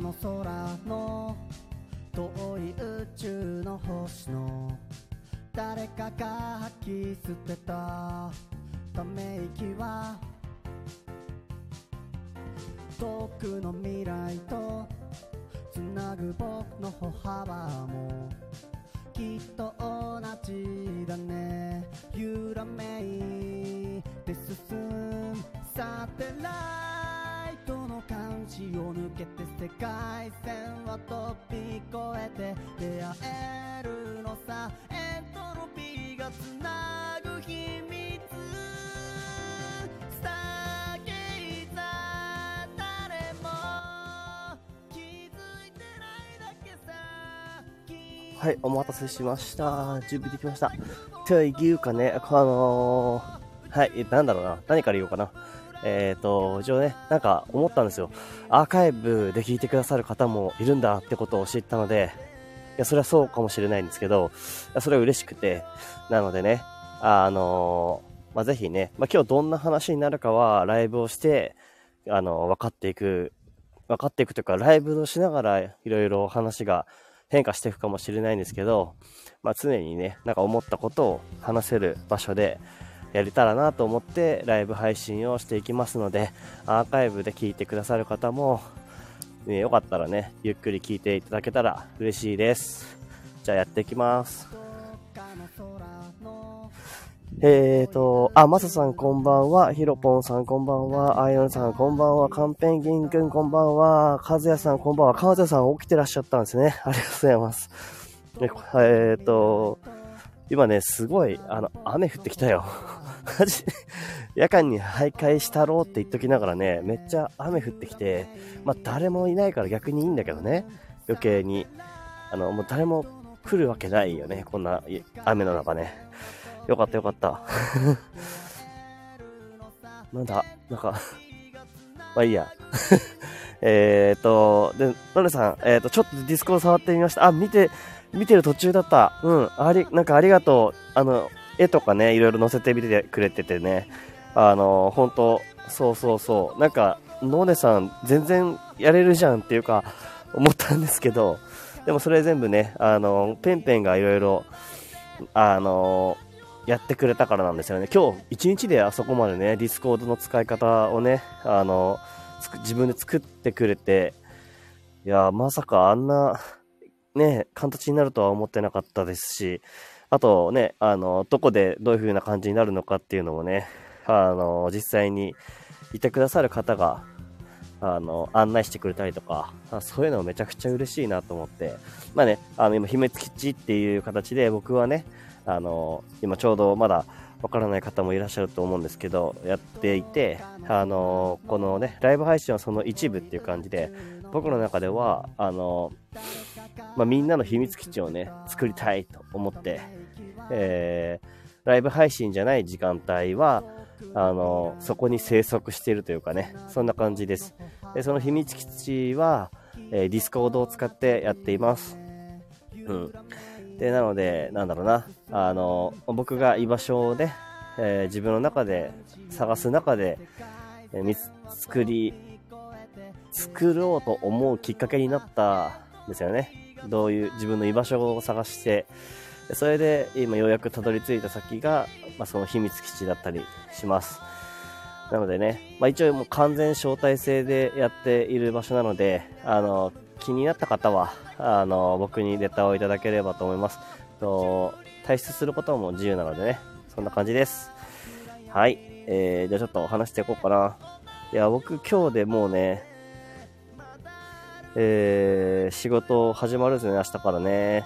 の空の遠い宇宙の星の誰かが吐き捨てたため息は遠くの未来とつなぐ僕の歩幅もきっと同じだね。揺らめいて進むサテライトの感じを抜けて世界線は飛び越えて出会えるのさエントロピーがつなぐ秘密スターゲイザー誰も気づいてないだけさはい、お待たせしました。準備できました。というかね、あのー、はい、えなんだろうな。何から言おうかな。えっ、ー、と、一応ね、なんか思ったんですよ。アーカイブで聞いてくださる方もいるんだってことを知ったので、いや、それはそうかもしれないんですけど、それは嬉しくて、なのでね、あのー、ま、ぜひね、まあ、今日どんな話になるかはライブをして、あのー分かっていく、分かっていくというか、ライブをしながらいろいろ話が変化していくかもしれないんですけど、まあ、常にね、なんか思ったことを話せる場所でやれたらなと思ってライブ配信をしていきますので、アーカイブで聞いてくださる方も、ね、よかったらね、ゆっくり聞いていただけたら嬉しいです。じゃあやっていきます。えーと、あ、マサさんこんばんは、ヒロポンさんこんばんは、アイオンさんこんばんは、カンペンギンくんこんばんは、カズヤさんこんばんは、カズヤさん起きてらっしゃったんですね。ありがとうございます。ねえーと、今ね、すごい、あの、雨降ってきたよ。マ ジ夜間に徘徊したろうって言っときながらね、めっちゃ雨降ってきて、まあ誰もいないから逆にいいんだけどね、余計に。あの、もう誰も来るわけないよね、こんな雨の中ね。よかったよかった。なんだ、なんか、まあいいや。えっと、で、ノネさん、えっ、と、ちょっとディスコを触ってみました。あ、見て、見てる途中だった。うん、あり、なんかありがとう。あの、絵とかね、いろいろ載せてみてくれててね。あの、本当そうそうそう。なんか、ノーネさん、全然やれるじゃんっていうか、思ったんですけど、でもそれ全部ね、あの、ペンペンがいろいろ、あの、やってくれたからなんですよね。今日一日であそこまでね、ディスコードの使い方をね、あの、自分で作ってくれて、いや、まさかあんな、ね、形になるとは思ってなかったですし、あとね、あの、どこでどういう風な感じになるのかっていうのもね、あの、実際にいてくださる方が、あの、案内してくれたりとか、そういうのめちゃくちゃ嬉しいなと思って、まあね、あの、今、秘密基地っていう形で僕はね、あの、今ちょうどまだわからない方もいらっしゃると思うんですけど、やっていて、あの、このね、ライブ配信はその一部っていう感じで、僕の中では、あの、まあ、みんなの秘密基地をね、作りたいと思って、えー、ライブ配信じゃない時間帯は、あの、そこに生息しているというかね、そんな感じです。で、その秘密基地は、えー、ディスコードを使ってやっています。うん。で、なので、なんだろうな、あの、僕が居場所をね、えー自分の中で探す中で、え見つ作り、作ろうと思うきっかけになったんですよね。どういう自分の居場所を探して、それで今ようやくたどり着いた先が、まあ、その秘密基地だったりします。なのでね、まあ、一応もう完全招待制でやっている場所なので、あの、気になった方は、あの、僕にレタをいただければと思います。と退出することも自由なのでね、そんな感じです。はい。えー、じゃあちょっとお話していこうかな。いや、僕今日でもうね、えー、仕事始まるんですね、明日からね。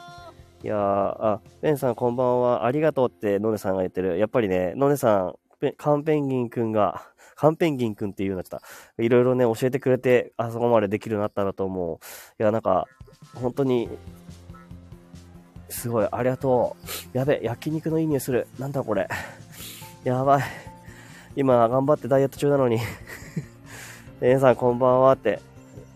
いや、あ、ベンさんこんばんは、ありがとうってノネさんが言ってる。やっぱりね、ノネさん、カンペンギンくんが、カンペンギンくんっていうようになっちゃった。いろいろね、教えてくれて、あそこまでできるようになったなと思う。いや、なんか、本当に、すごい、ありがとう。やべ、焼肉のいい匂いする。なんだこれ。やばい。今、頑張ってダイエット中なのに。皆さん、こんばんはって。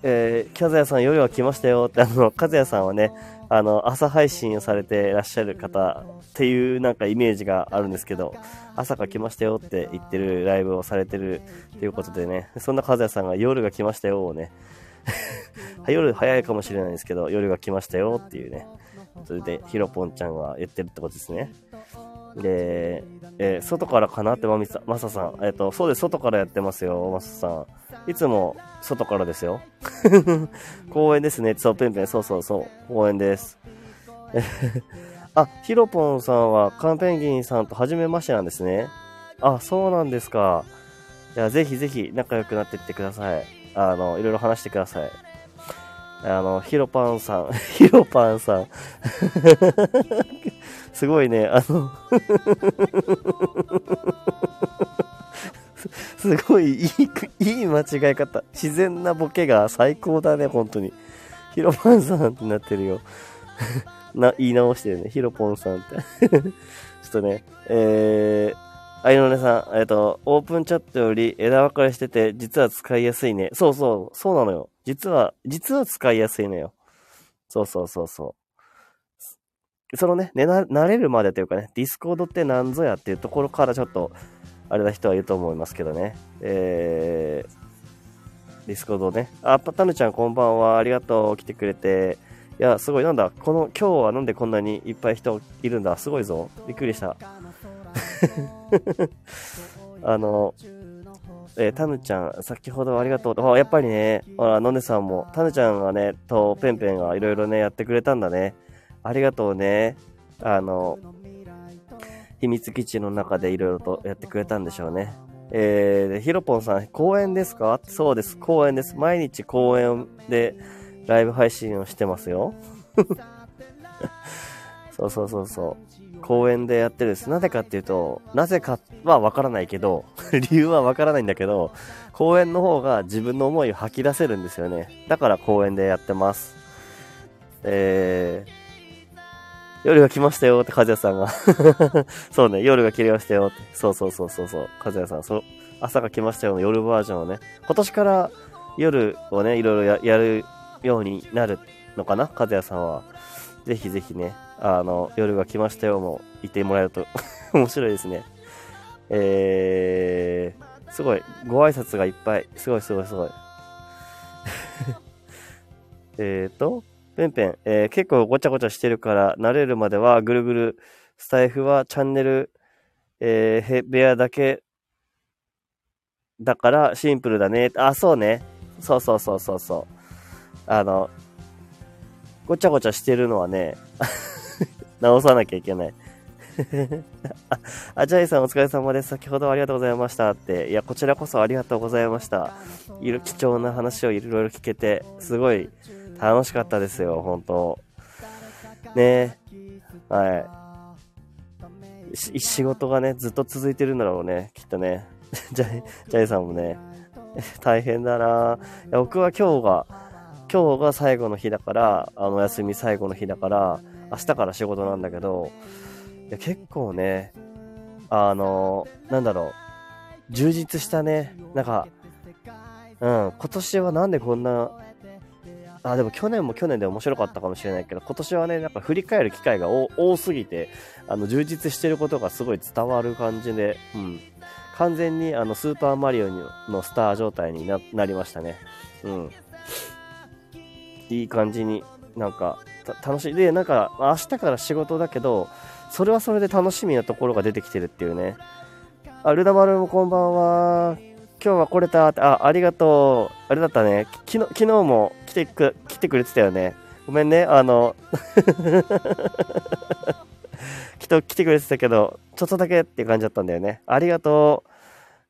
えー、キャズヤさん夜は来ましたよって、あの、カズヤさんはね、あの、朝配信をされていらっしゃる方っていうなんかイメージがあるんですけど、朝が来ましたよって言ってるライブをされてるということでね、そんなカズヤさんが夜が来ましたよをね、夜早いかもしれないですけど、夜が来ましたよっていうね。それで、ヒロポンちゃんが言ってるってことですね。で、えー、外からかなってまみさ、まささん。えっ、ー、と、そうです、外からやってますよ、まささん。いつも、外からですよ。公園ですね。そう、ペンペン、そうそうそう、公園です。あ、ヒロポンさんはカンペンギンさんと初めましてなんですね。あ、そうなんですか。いや、ぜひぜひ仲良くなっていってください。あの、いろいろ話してください。あの、ヒロパンさん、ヒロパンさん。すごいね、あの すごいいい、いい間違い方。自然なボケが最高だね、本当に。ヒロパンさんってなってるよ。な、言い直してるね。ヒロポンさんって ちょっとね、えー、あいのねさん、えっ、と、オープンチャットより枝分かれしてて、実は使いやすいね。そうそう、そうなのよ。実は、実は使いやすいのよ。そうそうそうそう。そのね、ねな、慣れるまでというかね、ディスコードって何ぞやっていうところからちょっと、あれな人はいると思いますけどね。えー、ディスコードね。あ、パタヌちゃんこんばんは。ありがとう。来てくれて。いや、すごい。なんだ、この、今日はなんでこんなにいっぱい人いるんだ。すごいぞ。びっくりした。あの、えー、タヌちゃん、先ほどありがとう。あやっぱりね、ほら、のねさんも、タヌちゃんがね、と、ペンペンがいろいろね、やってくれたんだね。ありがとうね。あの、秘密基地の中でいろいろとやってくれたんでしょうね。えー、ヒロポンさん、公演ですか？そうです、公演です。毎日公演でライブ配信をしてますよ。そうそうそうそう。公園でやってるんです。なぜかっていうと、なぜかはわからないけど、理由はわからないんだけど、公園の方が自分の思いを吐き出せるんですよね。だから公園でやってます。えー、夜が来ましたよって、和也さんが そうね、夜が来ましたよって。そうそうそうそうそう、和也さん、そ朝が来ましたよの夜バージョンをね、今年から夜をね、いろいろやるようになるのかな、和也さんは。ぜひぜひね、あの、夜が来ましたよも言ってもらえると 面白いですね。えー、すごい、ご挨拶がいっぱい。すごいすごいすごい。えっと、ペンペン、えー、結構ごちゃごちゃしてるから慣れるまではぐるぐる、スタイフはチャンネル、えー、部屋だけだからシンプルだね。あ、そうね。そうそうそうそうそう。あの、ごちゃごちゃしてるのはね、直さなきゃいけない。あ、ジャイさんお疲れ様です。先ほどありがとうございましたって。いや、こちらこそありがとうございました。いる貴重な話をいろいろ聞けて、すごい楽しかったですよ、本当。ね。はい。仕事がね、ずっと続いてるんだろうね、きっとね。ジャイ、ジャイさんもね、大変だな。いや僕は今日が、今日が最後の日だから、あの、休み最後の日だから、明日から仕事なんだけど、いや結構ね、あの、なんだろう、充実したね、なんか、うん、今年はなんでこんな、あ、でも去年も去年で面白かったかもしれないけど、今年はね、なんか振り返る機会が多すぎて、あの、充実してることがすごい伝わる感じで、うん。完全にあの、スーパーマリオのスター状態になりましたね。うん。いい感じになんか楽しい。で、なんか、明日から仕事だけど、それはそれで楽しみなところが出てきてるっていうね。あ、ルダマルもこんばんは。今日は来れた、あ、ありがとう。あれだったね。昨日、昨日も来てく、来てくれてたよね。ごめんね。あの きっと来てくれてたけど、ちょっとだけって感じだったんだよね。ありがとう。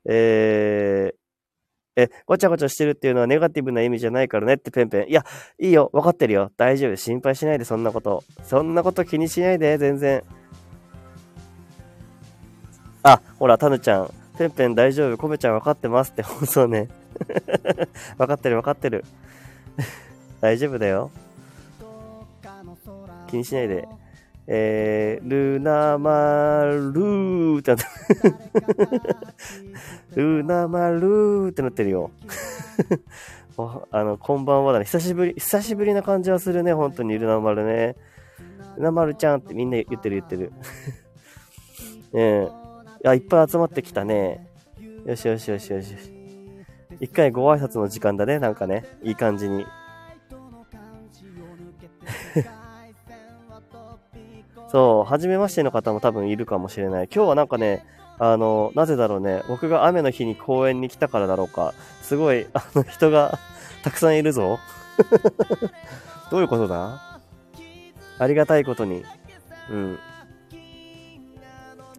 えー、え、ごちゃごちゃしてるっていうのはネガティブな意味じゃないからねってペンペン。いや、いいよ。わかってるよ。大丈夫。心配しないで、そんなこと。そんなこと気にしないで、全然。あ、ほら、タヌちゃん。ペンペン大丈夫。コメちゃん分かってますって放送ね。分かってる分かってる。大丈夫だよ。気にしないで。えー、ルナマルーってなってルナマルーってなってるよ。あの、こんばんはだね。久しぶり、久しぶりな感じはするね。本当にルナマルね。ルナマルちゃんってみんな言ってる言ってる。ね え。いや、いっぱい集まってきたね。よしよしよしよしよし。一回ご挨拶の時間だね、なんかね。いい感じに。そう、初めましての方も多分いるかもしれない。今日はなんかね、あの、なぜだろうね、僕が雨の日に公園に来たからだろうか、すごい、あの、人が たくさんいるぞ。どういうことだ？ありがたいことに。うん。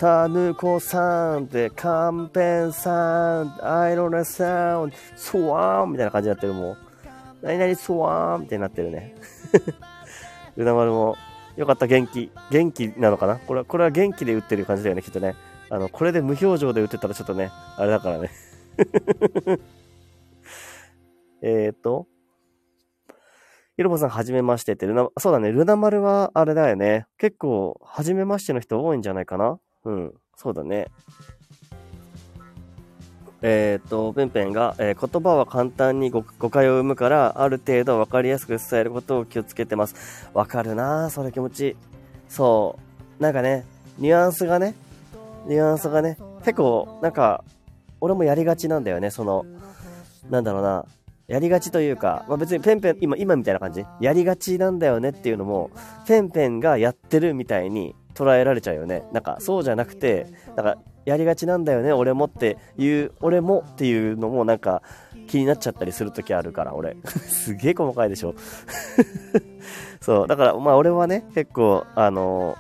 タヌコさんって、カンペンさん、アイロナさん、ソワーンみたいな感じになってるもう。何々ソワーンみたいになってるね。うなまるも、よかった、元気。元気なのかな？これは、これは元気で打ってる感じだよね、きっとね。あの、これで無表情で打ってたらちょっとね、あれだからね。えっと、ひろぼさん、はじめましてって、ルナ、そうだね、ルナ丸はあれだよね。結構、はじめましての人多いんじゃないかなうん、そうだね。えっ、と、ペンペンが、えー、言葉は簡単に誤解を生むから、ある程度分かりやすく伝えることを気をつけてます。わかるなそれ気持ちいいそう。なんかね、ニュアンスがね、ニュアンスがね、結構、なんか、俺もやりがちなんだよね、その、なんだろうな、やりがちというか、まあ、別にペンペン、今、今みたいな感じやりがちなんだよねっていうのも、ペンペンがやってるみたいに捉えられちゃうよね。なんか、そうじゃなくて、なんか、やりがちなんだよね、俺もっていう、俺もっていうのもなんか、気になっちゃったりするときあるから、俺。すげえ細かいでしょ。そう、だから、まあ俺はね、結構、あの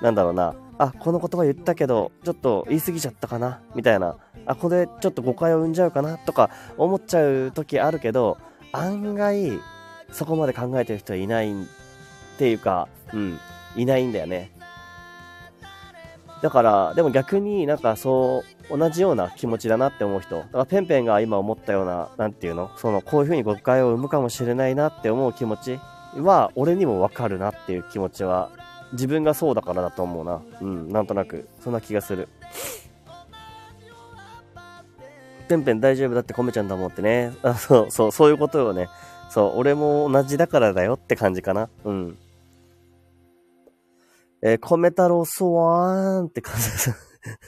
ー、なんだろうな、あ、この言葉言ったけど、ちょっと言い過ぎちゃったかな、みたいな。あ、これちょっと誤解を生んじゃうかな、とか思っちゃう時あるけど、案外、そこまで考えてる人はいないっていうか、うん、いないんだよね。だから、でも逆になんかそう、同じような気持ちだなって思う人。だからペンペンが今思ったような、なんていうの？その、こういう風に誤解を生むかもしれないなって思う気持ちは、俺にもわかるなっていう気持ちは自分がそうだからだと思うな。うん、なんとなく。そんな気がする。ペンペン大丈夫だってコメちゃんだもんってね。あ、そう、そう、そういうことよね。そう、俺も同じだからだよって感じかな。うん。えー、米太郎ソワーンって感じです。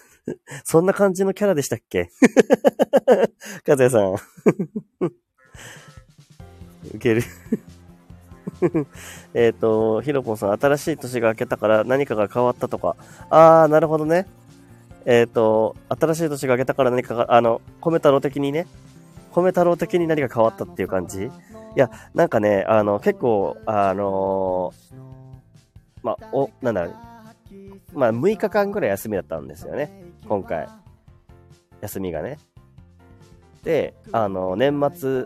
そんな感じのキャラでしたっけ？かずやさん。ウケる えっと、ひろぽんさん、新しい年が明けたから何かが変わったとか。あー、なるほどね。えっ、ー、と、新しい年が明けたから何かが、あの、米太郎的にね、米太郎的に何か変わったっていう感じ？いや、なんかね、あの、結構、あのー、まあ、お、なんだろう、まあ、6日間ぐらい休みだったんですよね。今回。休みがね。で、あの、年末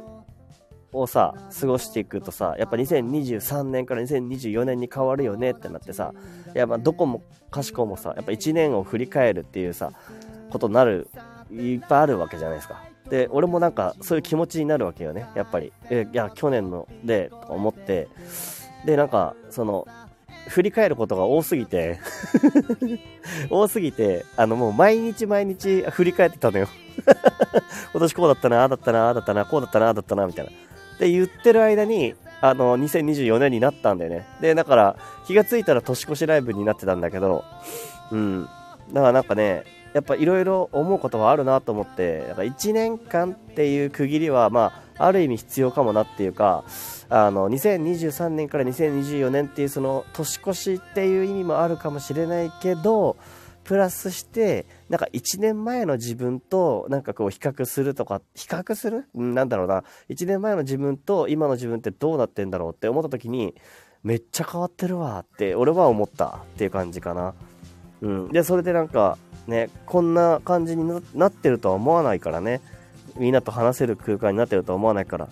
をさ、過ごしていくとさ、やっぱ2023年から2024年に変わるよねってなってさ、いやまあどこもかしこもさ、やっぱ1年を振り返るっていうさ、ことになる、いっぱいあるわけじゃないですか。で、俺もなんかそういう気持ちになるわけよね、やっぱり。え、いや、去年ので、と思って、で、なんか、その、振り返ることが多すぎて 多すぎて、あのもう毎日毎日振り返ってたのよ 今年こうだったな、ああだったな、ああだったな、こうだったな、ああだったな、みたいな。って言ってる間に、あの、2024年になったんだよね。で、だから、気がついたら年越しライブになってたんだけど、うん。だからなんかね、やっぱいろいろ思うことはあるなと思って、だから1年間っていう区切りは、まあ、ある意味必要かもなっていうか、あの、2023年から2024年っていうその年越しっていう意味もあるかもしれないけど、プラスして、なんか1年前の自分となんかこう比較するとか、比較する？なんだろうな。1年前の自分と今の自分ってどうなってんだろうって思った時に、めっちゃ変わってるわって俺は思ったっていう感じかな。うん。で、それでなんかね、こんな感じになってるとは思わないからね。みんなと話せる空間になってるとは思わないから。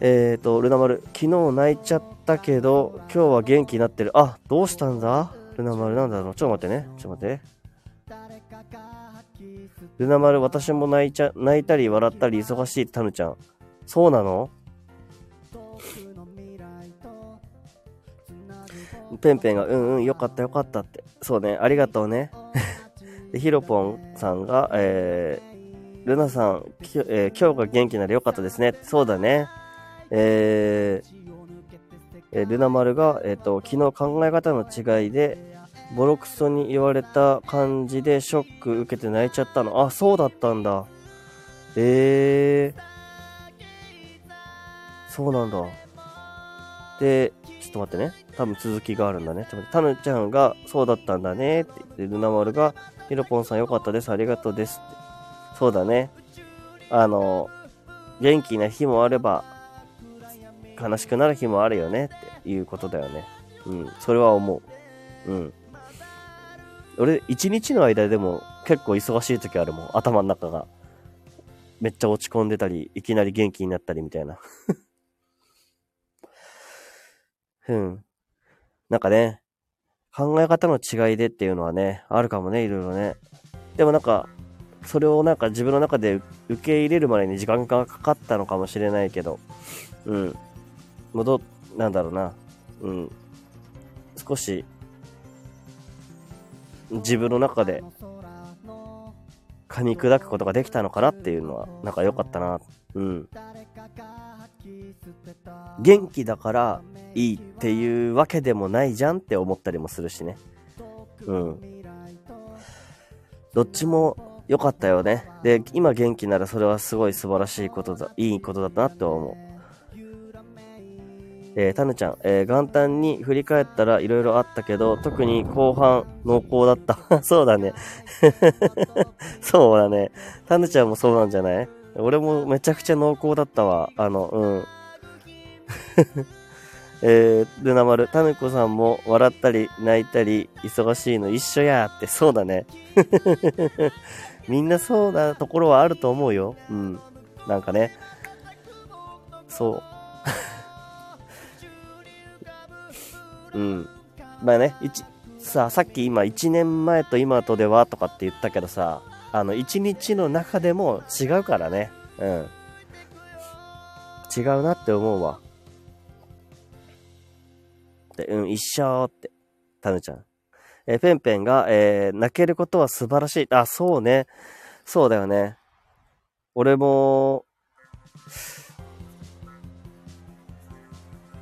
えっ、ー、と、ルナ丸、昨日泣いちゃったけど、今日は元気になってる。あ、どうしたんだ？ルナ丸なんだろう？ちょっと待ってね。ちょっと待って。ルナ丸、私も泣いちゃ、泣いたり笑ったり忙しいタヌちゃん。そうなの？ペンペンが、うんうん、よかったよかったって。そうね、ありがとうね。で、ヒロポンさんが、えー、ルナさん、えー、今日が元気ならよかったですね。そうだね。えー、え、ルナ丸が、えっ、ー、と、昨日考え方の違いで、ボロクソに言われた感じでショック受けて泣いちゃったの。あ、そうだったんだ。えー。そうなんだ。で、ちょっと待ってね。多分続きがあるんだね。ちょっと待って。タヌちゃんが、そうだったんだねって言って、ルナ丸が、ヒロポンさんよかったです。ありがとうです。そうだね。あの、元気な日もあれば、悲しくなる日もあるよねっていうことだよね。うん。それは思う。うん。俺、一日の間でも結構忙しい時あるもん。頭の中が。めっちゃ落ち込んでたり、いきなり元気になったりみたいな。うん。なんかね、考え方の違いでっていうのはね、あるかもね、いろいろね。でもなんか、それをなんか自分の中で受け入れるまでに時間がかかったのかもしれないけど、うん。戻、なんだろうな。うん。少し、自分の中で噛み砕くことができたのかなっていうのは、なんか良かったな。うん。元気だからいいっていうわけでもないじゃんって思ったりもするしね。うん。どっちも良かったよね。で、今元気ならそれはすごい素晴らしいことだ、いいことだなって思う。えー、タヌちゃん、えー、元旦に振り返ったら色々あったけど、特に後半濃厚だった。そうだね。そうだね。タヌちゃんもそうなんじゃない？俺もめちゃくちゃ濃厚だったわ。あの、うん。えー、ルナ丸、タヌコさんも笑ったり泣いたり忙しいの一緒やって、そうだね。みんなそうなところはあると思うよ。うん。なんかね。そう。うん。まあね、一、さあ、さっき今1年前と今とではとかって言ったけどさ、あの、1日の中でも違うからね。うん。違うなって思うわ。うん、一緒って。タヌちゃん。えー、ペンペンが、えー、泣けることは素晴らしい。あ、そうね。そうだよね。俺も、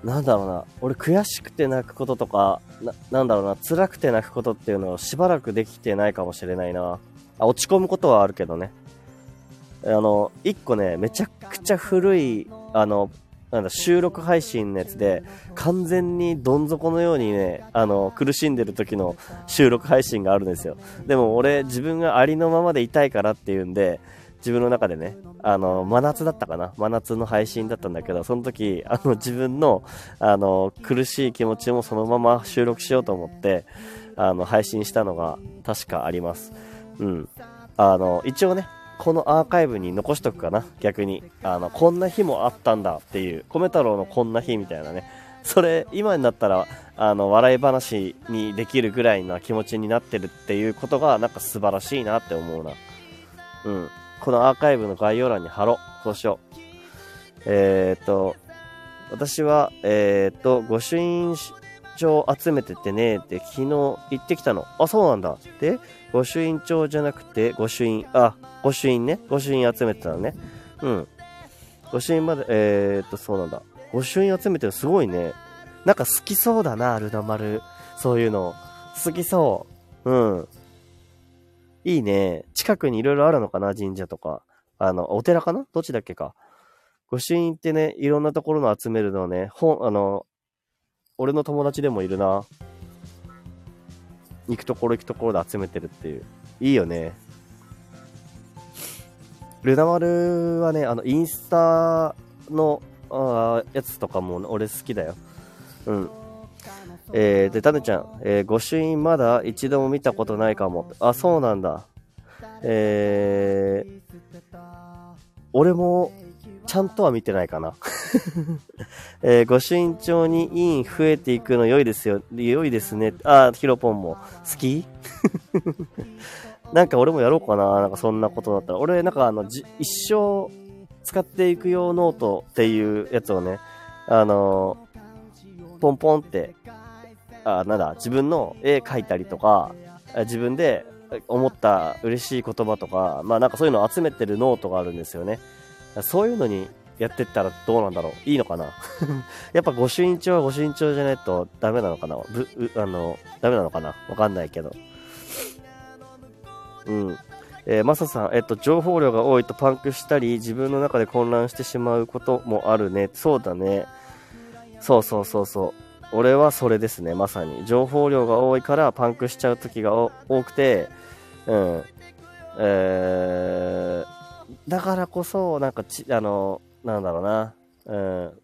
なんだろうな。俺悔しくて泣くこととか、な、なんだろうな。辛くて泣くことっていうのをしばらくできてないかもしれないな。あ、落ち込むことはあるけどね。あの、一個ね、めちゃくちゃ古い、あの、なんだ、収録配信のやつで、完全にどん底のようにね、あの、苦しんでる時の収録配信があるんですよ。でも俺、自分がありのままでいたいからっていうんで、自分の中でね、あの、真夏だったかな？真夏の配信だったんだけど、その時、あの、自分の、あの、苦しい気持ちもそのまま収録しようと思って、あの、配信したのが確かあります。うん。あの、一応ね、このアーカイブに残しとくかな逆に。あの、こんな日もあったんだっていう、米太郎のこんな日みたいなね。それ、今になったら、あの、笑い話にできるぐらいな気持ちになってるっていうことが、なんか素晴らしいなって思うな。うん。このアーカイブの概要欄に貼ろう。そうしよう。えー、っと、私は、えー、っと、御朱印帳集めててねって昨日行ってきたの。あ、そうなんだ。で、御朱印帳じゃなくて、御朱印、あ、御朱印ね。御朱印集めてたのね。うん。御朱印まで、えー、っと、そうなんだ。御朱印集めてるすごいね。なんか好きそうだな、ルナ丸。そういうの。好きそう。うん。いいね。近くにいろいろあるのかな神社とか。あの、お寺かな？どっちだっけか。御朱印ってね、いろんなところの集めるのね、本、あの、俺の友達でもいるな。行くところ行くところで集めてるっていう。いいよね。ルナ丸はね、あの、インスタの、あやつとかも俺好きだよ。うん。えー、で、タヌちゃん、えー、御朱印まだ一度も見たことないかも。あ、そうなんだ。えー、俺も、ちゃんとは見てないかな。えー、御朱印帳に委員増えていくの良いですよ。良いですね。あ、ヒロポンも。好き？なんか俺もやろうかな。なんかそんなことだったら。俺、なんかあの、じ一生使っていく用ノートっていうやつをね、あのー、ポンポンってあ、なんだ、自分の絵描いたりとか、自分で思った嬉しい言葉とか、まあなんかそういうのを集めてるノートがあるんですよね。そういうのにやってったらどうなんだろういいのかな？やっぱ御朱印帳は御朱印帳じゃないとダメなのかな？ぶあの、ダメなのかな？わかんないけど。うん。えー、マサさん、えっと、情報量が多いとパンクしたり、自分の中で混乱してしまうこともあるね。そうだね。そうそうそうそう。俺はそれですね、まさに。情報量が多いからパンクしちゃう時が多くて、うん。えー、だからこそ、なんかち、あの、なんだろうな。うん。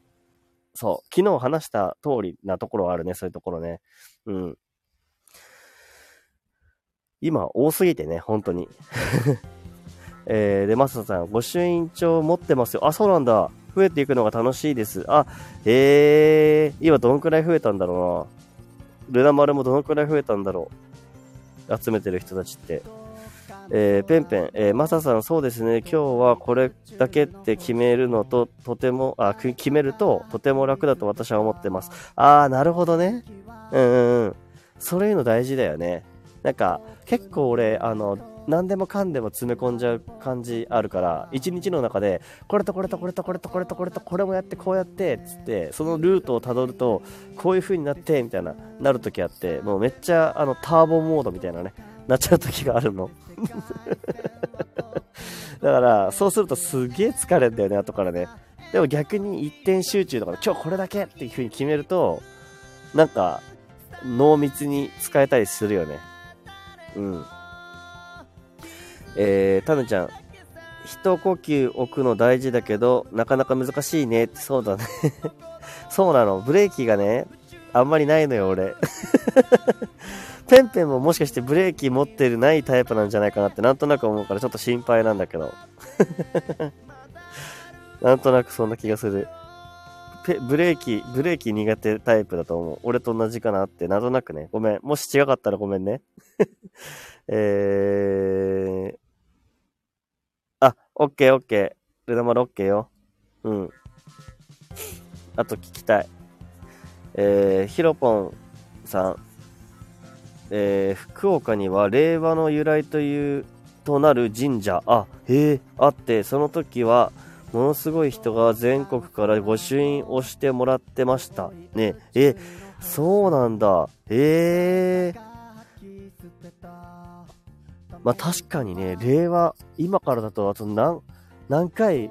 そう。昨日話した通りなところはあるね、そういうところね。うん。今、多すぎてね、本当に。えー、で、マサさん、御朱印帳持ってますよ。あ、そうなんだ。増えていくのが楽しいです。あ、えー、今どのくらい増えたんだろうな。ルナ丸もどのくらい増えたんだろう。集めてる人たちって。えー、ペンペン、えー、マサさん、そうですね、今日はこれだけって決めるのと、とても、あ、決めると、とても楽だと私は思ってます。あー、なるほどね。うんうんうん。そういうの大事だよね。なんか、結構俺、あの、何でもかんでも詰め込んじゃう感じあるから、一日の中で、これとこれとこれとこれとこれとこれとこれもやって、こうやって、つって、そのルートをたどると、こういう風になって、みたいな、なるときあって、もうめっちゃ、あの、ターボモードみたいなね、なっちゃうときがあるの。だから、そうするとすげえ疲れるんだよね、後からね。でも逆に一点集中とか、今日これだけっていう風に決めると、なんか、濃密に使えたりするよね。うん。えー、タヌちゃん、一呼吸置くの大事だけど、なかなか難しいねって、そうだね そうなの。ブレーキがね、あんまりないのよ、俺。ペンペンももしかしてブレーキ持ってるないタイプなんじゃないかなってなんとなく思うからちょっと心配なんだけど。なんとなくそんな気がする。ブレーキ、ブレーキ苦手タイプだと思う。俺と同じかなって、なんとなくね。ごめん。もし違かったらごめんね。えー、あ、オッケーオッケー。ルナマルオッケーよ。うん。あと聞きたい。えー、ヒロポンさん。えー、福岡には令和の由来というとなる神社、あ、へえ、あって、その時は、ものすごい人が全国から御朱印をしてもらってました。ね、え、そうなんだ。ええまあ確かにね、令和、今からだとあと何、何回、い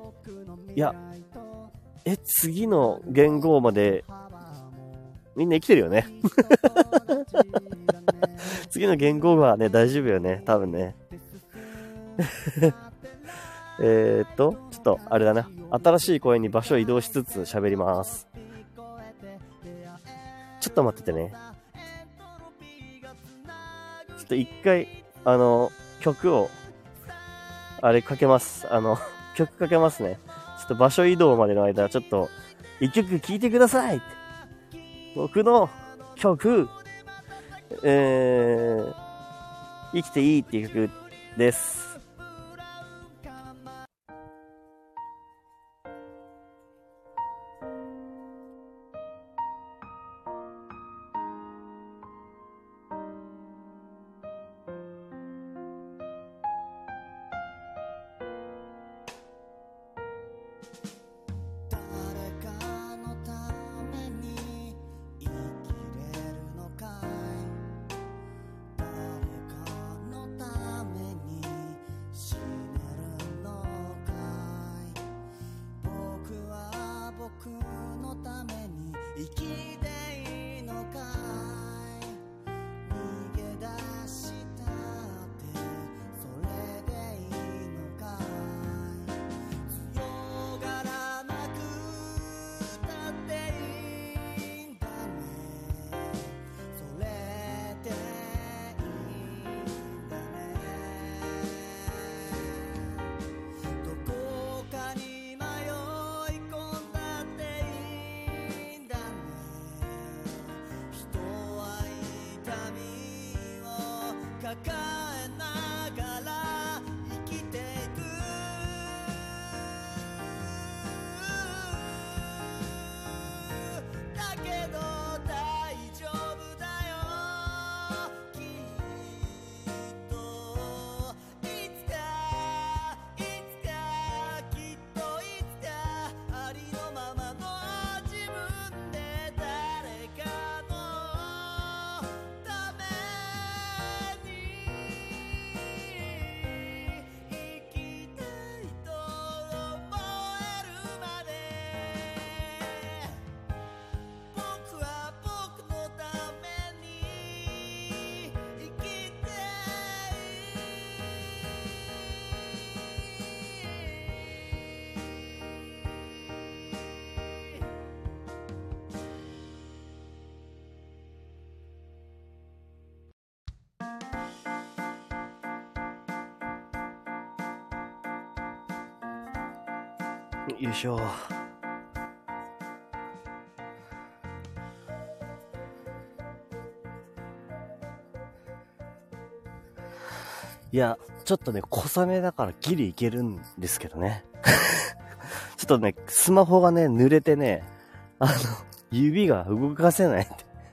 や、え、次の元号までみんな生きてるよね。次の言語はね、大丈夫よね。多分ね。えっと、ちょっと、あれだな。新しい公園に場所を移動しつつ喋ります。ちょっと待っててね。ちょっと一回、あの、曲を、あれかけます。あの、曲かけますね。ちょっと場所移動までの間、ちょっと、一曲聴いてください僕の曲、えー、生きていいっていう曲です。よいしょ。いや、ちょっとね、小雨だからギリいけるんですけどね。ちょっとね、スマホがね、濡れてね、あの、指が動かせない っ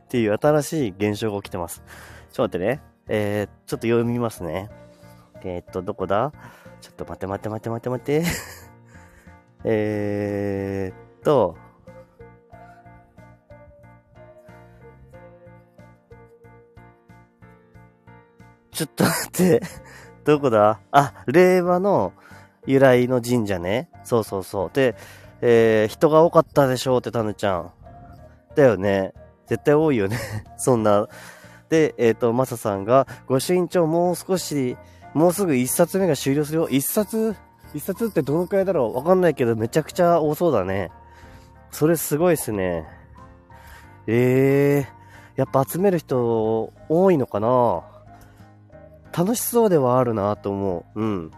ていう新しい現象が起きてます。ちょっと待ってね。えー、ちょっと読みますね。えー、っと、どこだ？ちょっと待って待って待って待って待って。えーっと、ちょっと待って。どこだ？あ、令和の由来の神社ね。そうそうそう。で、えー、人が多かったでしょうって、タヌちゃん。だよね。絶対多いよね。そんな。で、えっ、ー、と、マサさんが、ご朱印帳もう少し、もうすぐ一冊目が終了するよ。一冊一冊ってどのくらいだろう？わかんないけど、めちゃくちゃ多そうだね。それすごいっすね。ええー、やっぱ集める人多いのかな？楽しそうではあるなと思う。うん。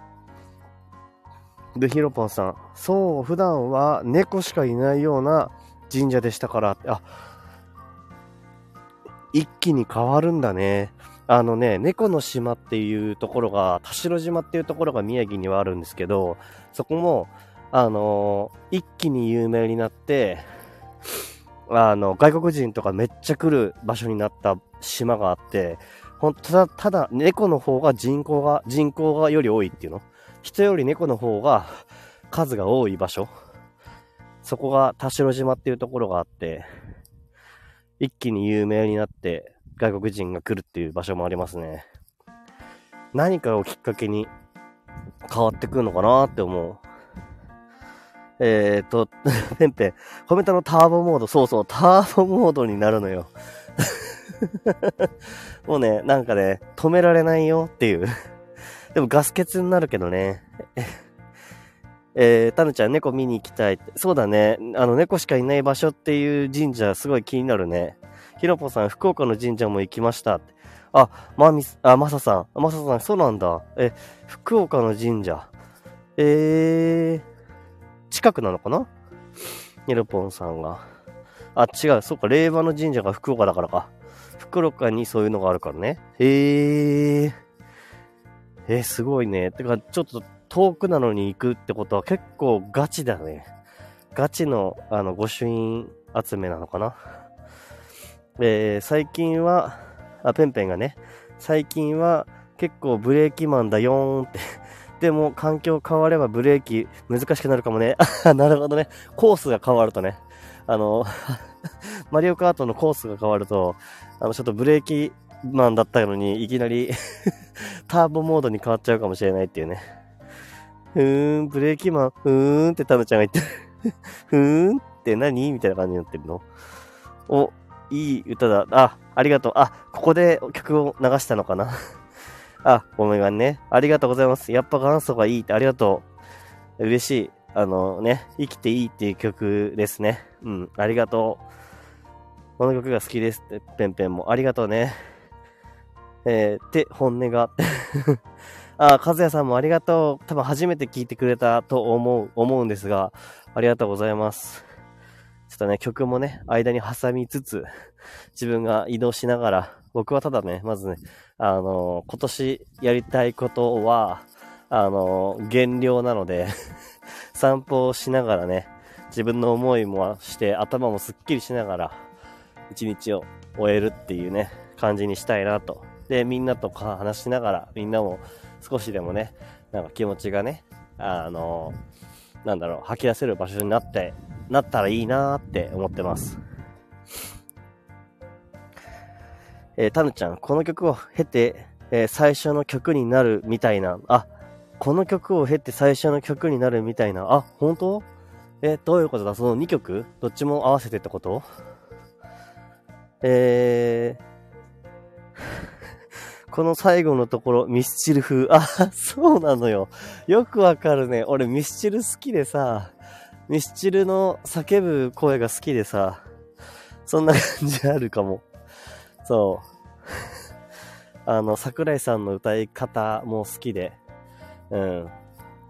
で、ヒロポンさん。そう、普段は猫しかいないような神社でしたから。あ、一気に変わるんだね。あのね、猫の島っていうところが、田代島っていうところが宮城にはあるんですけど、そこも、あのー、一気に有名になって、あの、外国人とかめっちゃ来る場所になった島があって、ほん、ただ、ただ、猫の方が人口が、人口がより多いっていうの？人より猫の方が数が多い場所？そこが田代島っていうところがあって、一気に有名になって外国人が来るっていう場所もありますね。何かをきっかけに変わってくるのかなって思う。えーと、ペンペン、コメントのターボモード、そうそう、ターボモードになるのよ。もうね、なんかね、止められないよっていう。でもガス欠になるけどね。えー、タヌちゃん、猫見に行きたいって。そうだね。あの、猫しかいない場所っていう神社、すごい気になるね。ひろぽさん、福岡の神社も行きましたって。あ、まみ、あ、まささん。まささん、そうなんだ。え、福岡の神社。えー、近くなのかな？ひろぽんさんが。あ、違う。そうか、令和の神社が福岡だからか。福岡にそういうのがあるからね。へえー。えー、すごいね。てか、ちょっと遠くなのに行くってことは結構ガチだね。ガチの、あの、御朱印集めなのかな？えー、最近は、あ、ペンペンがね、最近は結構ブレーキマンだよーんって でも環境変わればブレーキ難しくなるかもね。あ なるほどね。コースが変わるとね。あの マリオカートのコースが変わると、あの、ちょっとブレーキマンだったのに、いきなりターボモードに変わっちゃうかもしれないっていうね。ふーん、ブレーキマン、ふーんってタムちゃんが言ってるふーんって何？みたいな感じになってるのお、いい歌だ。あ、ありがとう。あ、ここで曲を流したのかな あ、ごめんね。ありがとうございます。やっぱ元祖がいいってありがとう。嬉しい。あのね、生きていいっていう曲ですね。うん、ありがとう。この曲が好きですって、ペンペンも。ありがとうね。えー、って本音が あ、和也さんもありがとう。多分初めて聞いてくれたと思う、思うんですが、ありがとうございます。ちょっとね、曲もね、間に挟みつつ、自分が移動しながら、僕はただね、まずね、あの、今年やりたいことは、あの、減量なので 散歩をしながらね、自分の思いもして、頭もすっきりしながら、一日を終えるっていうね、感じにしたいなと。で、みんなと話しながら、みんなも少しでもね、なんか気持ちがね、あのなんだろう、吐き出せる場所になって、なったらいいなーって思ってます。えー、たぬちゃん、この曲を経て、えー、最初の曲になるみたいな、あ、この曲を経て最初の曲になるみたいな、あ、本当？えー、どういうことだ？その2曲？どっちも合わせてってこと？えー、この最後のところ、ミスチル風。あ、そうなのよ。よくわかるね。俺ミスチル好きでさ、ミスチルの叫ぶ声が好きでさ、そんな感じあるかも。そう。あの、桜井さんの歌い方も好きで、うん。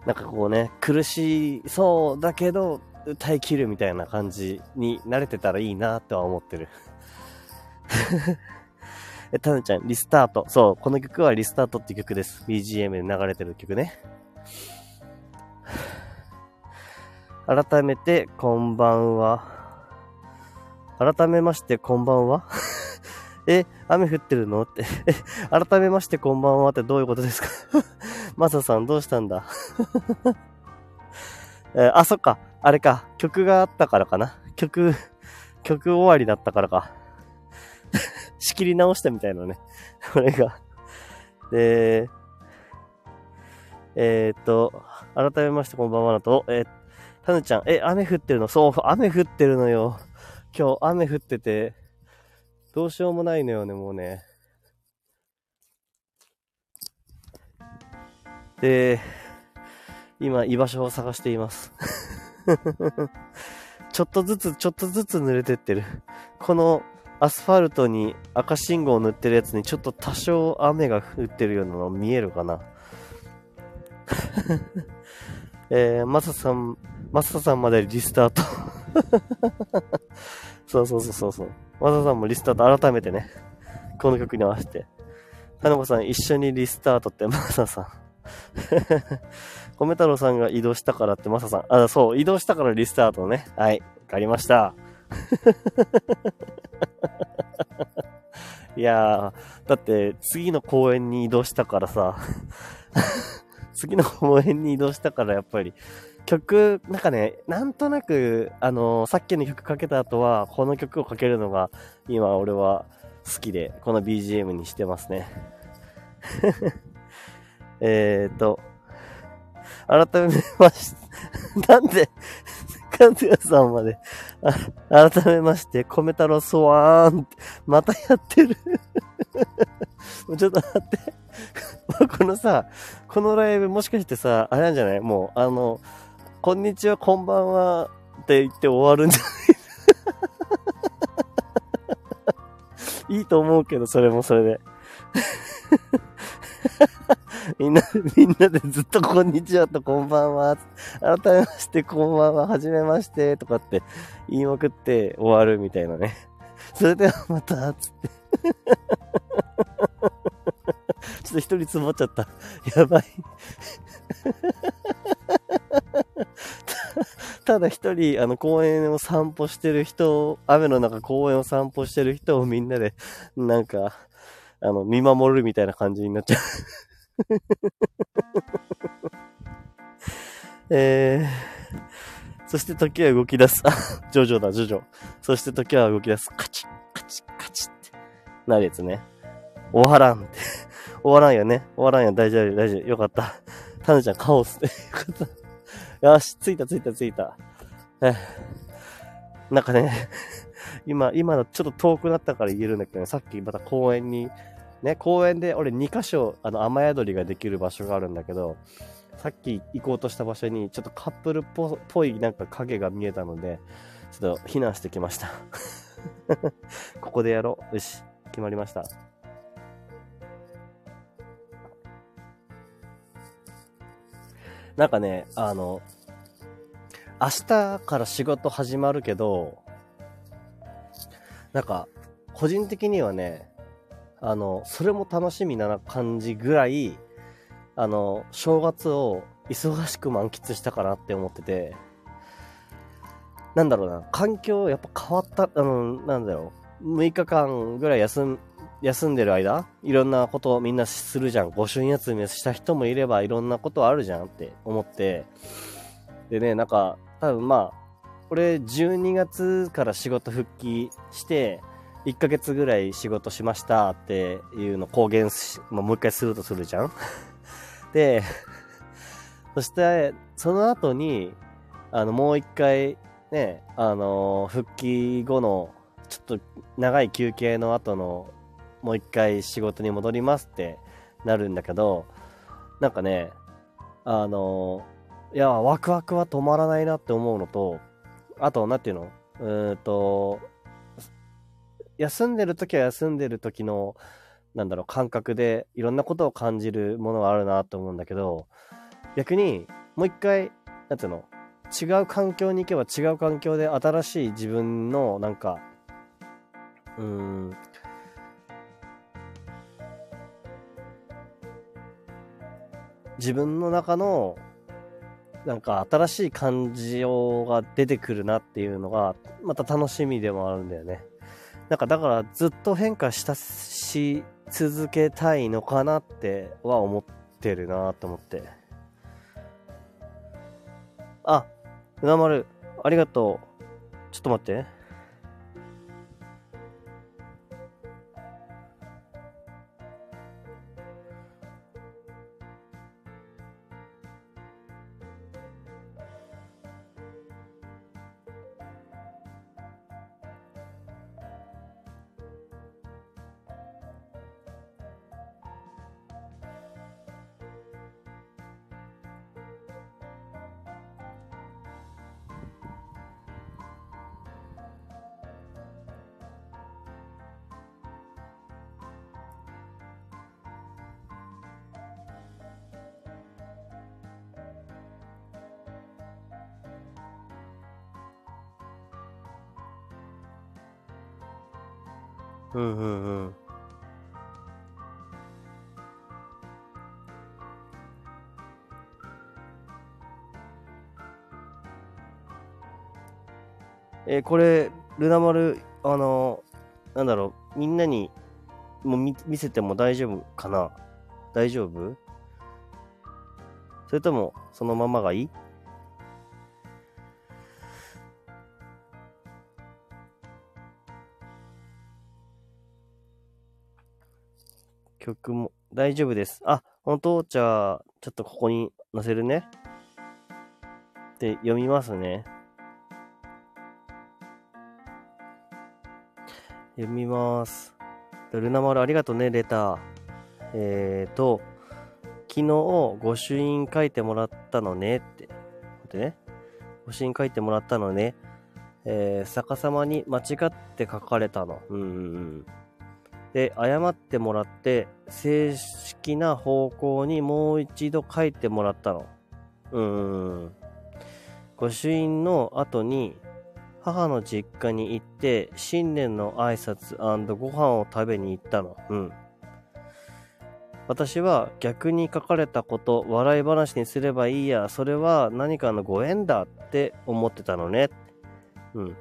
なんかこうね、苦しそうだけど、歌い切るみたいな感じに慣れてたらいいなとは思ってる。え、たぬちゃん、リスタート。そう、この曲はリスタートって曲です。BGM で流れてる曲ね。改めて、こんばんは。改めまして、こんばんは？え、雨降ってるの？って。え、改めましてこんばんは？ってどういうことですか？マサさんどうしたんだ？えあ、そっか。あれか。曲があったからかな。曲、曲終わりだったからか。仕切り直したみたいなね。これが。で、えー、っと、改めましてこんばんはなと、えー、たぬちゃん、え、雨降ってるの？そう、雨降ってるのよ。今日雨降ってて、どうしようもないのよね、もうね。で、今、居場所を探しています。ちょっとずつ、ちょっとずつ濡れてってる。このアスファルトに赤信号を塗ってるやつにちょっと多少雨が降ってるようなの見えるかな えー、マサさん、マサさんまでリスタート そうそうそうそうそう。マサさんもリスタート改めてね。この曲に合わせて。花子さん一緒にリスタートってマサさん。米太郎さんが移動したからってマサさん。あ、そう、移動したからリスタートね。はい。わかりました。いやー、だって次の公園に移動したからさ。次の公園に移動したからやっぱり曲、なんかね、なんとなく、あのー、さっきの曲かけた後は、この曲をかけるのが、今俺は好きで、この BGM にしてますね。えっと、改めまして、なんで、かずやさんまで、あ、改めまして、米太郎ソワーンって、またやってる。ちょっと待って。このさ、このライブもしかしてさ、あれなんじゃない？もう、あの、こんにちは、こんばんはって言って終わるんじゃない いいと思うけど、それもそれで。みんな、みんなでずっとこんにちはとこんばんは。改めましてこんばんは。はじめまして。とかって言いまくって終わるみたいなね。それではまた、つって。ちょっと一人積もっちゃった。やばい。ただ一人、あの、公園を散歩してる人、雨の中公園を散歩してる人をみんなで、なんか、あの、見守るみたいな感じになっちゃう えー、そして時は動き出す。あ、ジョジョだ、ジョジョ。そして時は動き出す。カチッ、カチッ、カチッってなるやつね。終わらんって。終わらんよね。終わらんよ。大丈夫、大丈夫。よかった。タヌちゃんカオスって。よかった。よし、着いた、着いた、着いた。えなんかね、今、今のちょっと遠くなったから言えるんだけどね、さっきまた公園に、ね、公園で俺2箇所、あの、雨宿りができる場所があるんだけど、さっき行こうとした場所に、ちょっとカップルっぽいなんか影が見えたので、ちょっと避難してきました。ここでやろう。よし、決まりました。なんかね、あの、明日から仕事始まるけど、なんか、個人的にはね、あの、それも楽しみな感じぐらい、あの、正月を忙しく満喫したかなって思ってて、なんだろうな、環境やっぱ変わった、あの、なんだろう、6日間ぐらい休、休んでる間、いろんなことをみんなするじゃん。御朱印休みした人もいれば、いろんなことあるじゃんって思って、でね、なんか、多分まあ、俺12月から仕事復帰して、1ヶ月ぐらい仕事しましたっていうの公言し、まあ、もう一回するとするじゃん で、そして、その後に、あの、もう一回、ね、あのー、復帰後の、ちょっと長い休憩の後の、もう一回仕事に戻りますってなるんだけど、なんかね、あのいや、ワクワクは止まらないなって思うのと、あと、なんていうの？うんと、休んでる時は休んでる時の、なんだろう、感覚でいろんなことを感じるものがあるなと思うんだけど、逆に、もう一回、なんていうの、違う環境に行けば違う環境で新しい自分の、なんか、うん、自分の中の、なんか新しい感情が出てくるなっていうのが、また楽しみでもあるんだよね。なんかだからずっと変化したし続けたいのかなっては思ってるなと思って。あ、うなまる、ありがとう。ちょっと待って。うんうんうん。えー、これ、ルナ丸、あのー、なんだろう、みんなにもう見見せても大丈夫かな？大丈夫？それとも、そのままがいい？大丈夫です。あ、本当？じゃあ、ちょっとここに載せるね。で、読みますね。読みます。ルナ丸ありがとうね、レター。えーと、昨日、御朱印書いてもらったのねって。でね。御朱印書いてもらったのね。えー、逆さまに間違って書かれたの。うんうんうん。で、謝ってもらって、正式な方向にもう一度書いてもらったの。うーん。御朱印の後に、母の実家に行って、新年の挨拶ご飯を食べに行ったの。うん。私は逆に書かれたこと、笑い話にすればいいや、それは何かのご縁だって思ってたのね。うん。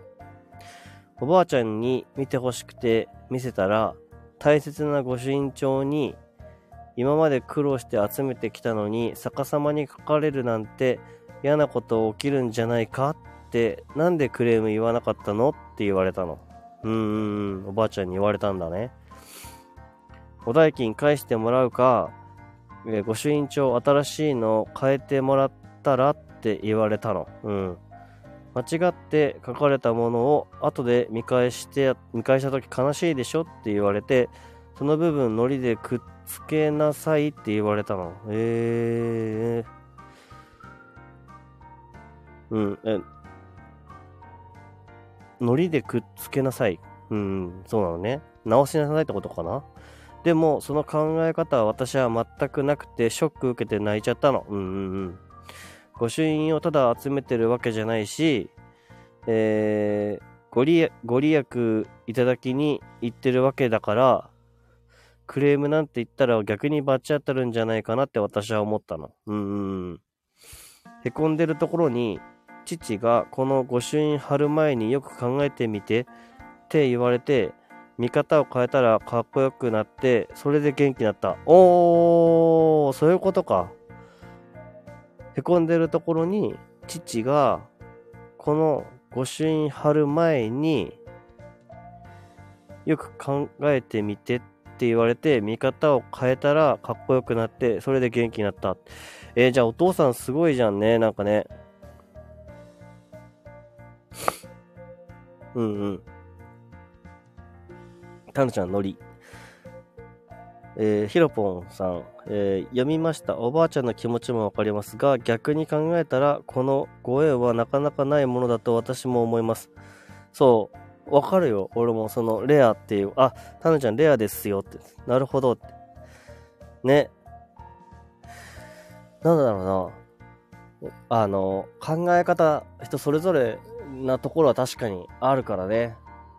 おばあちゃんに見てほしくて見せたら、大切な御朱印帳に今まで苦労して集めてきたのに逆さまに書かれるなんて嫌なこと起きるんじゃないか？ってなんでクレーム言わなかったの？って言われたの。うーん、おばあちゃんに言われたんだね。お代金返してもらうか、御朱印帳新しいの変えてもらったら？って言われたの。うん。間違って書かれたものを後で見返して見返した時悲しいでしょって言われてその部分糊でくっつけなさいって言われたの。えー、うんえ糊でくっつけなさい。うんそうなのね。直しなさいってことかな。でもその考え方は私は全くなくてショック受けて泣いちゃったの。うんうんうん。御朱印をただ集めてるわけじゃないし、えー、ご利ご利益いただきに行ってるわけだから、クレームなんて言ったら逆に罰当たるんじゃないかなって私は思ったの。うんん。へこんでるところに、父がこの御朱印貼る前によく考えてみてって言われて、見方を変えたらかっこよくなって、それで元気になった。おー、そういうことか。へこんでるところに、父が、この御朱印貼る前に、よく考えてみてって言われて、見方を変えたらかっこよくなって、それで元気になった。えー、じゃあお父さんすごいじゃんね、なんかね。うんうん。タヌちゃん、ノリ。えー、ヒロポンさん、えー、読みました。おばあちゃんの気持ちもわかりますが、逆に考えたら、このご縁はなかなかないものだと私も思います。そう、わかるよ。俺もその、レアっていう、あ、タヌちゃんレアですよって。なるほどって。ね。なんだろうな。あの、考え方、人それぞれなところは確かにあるからね。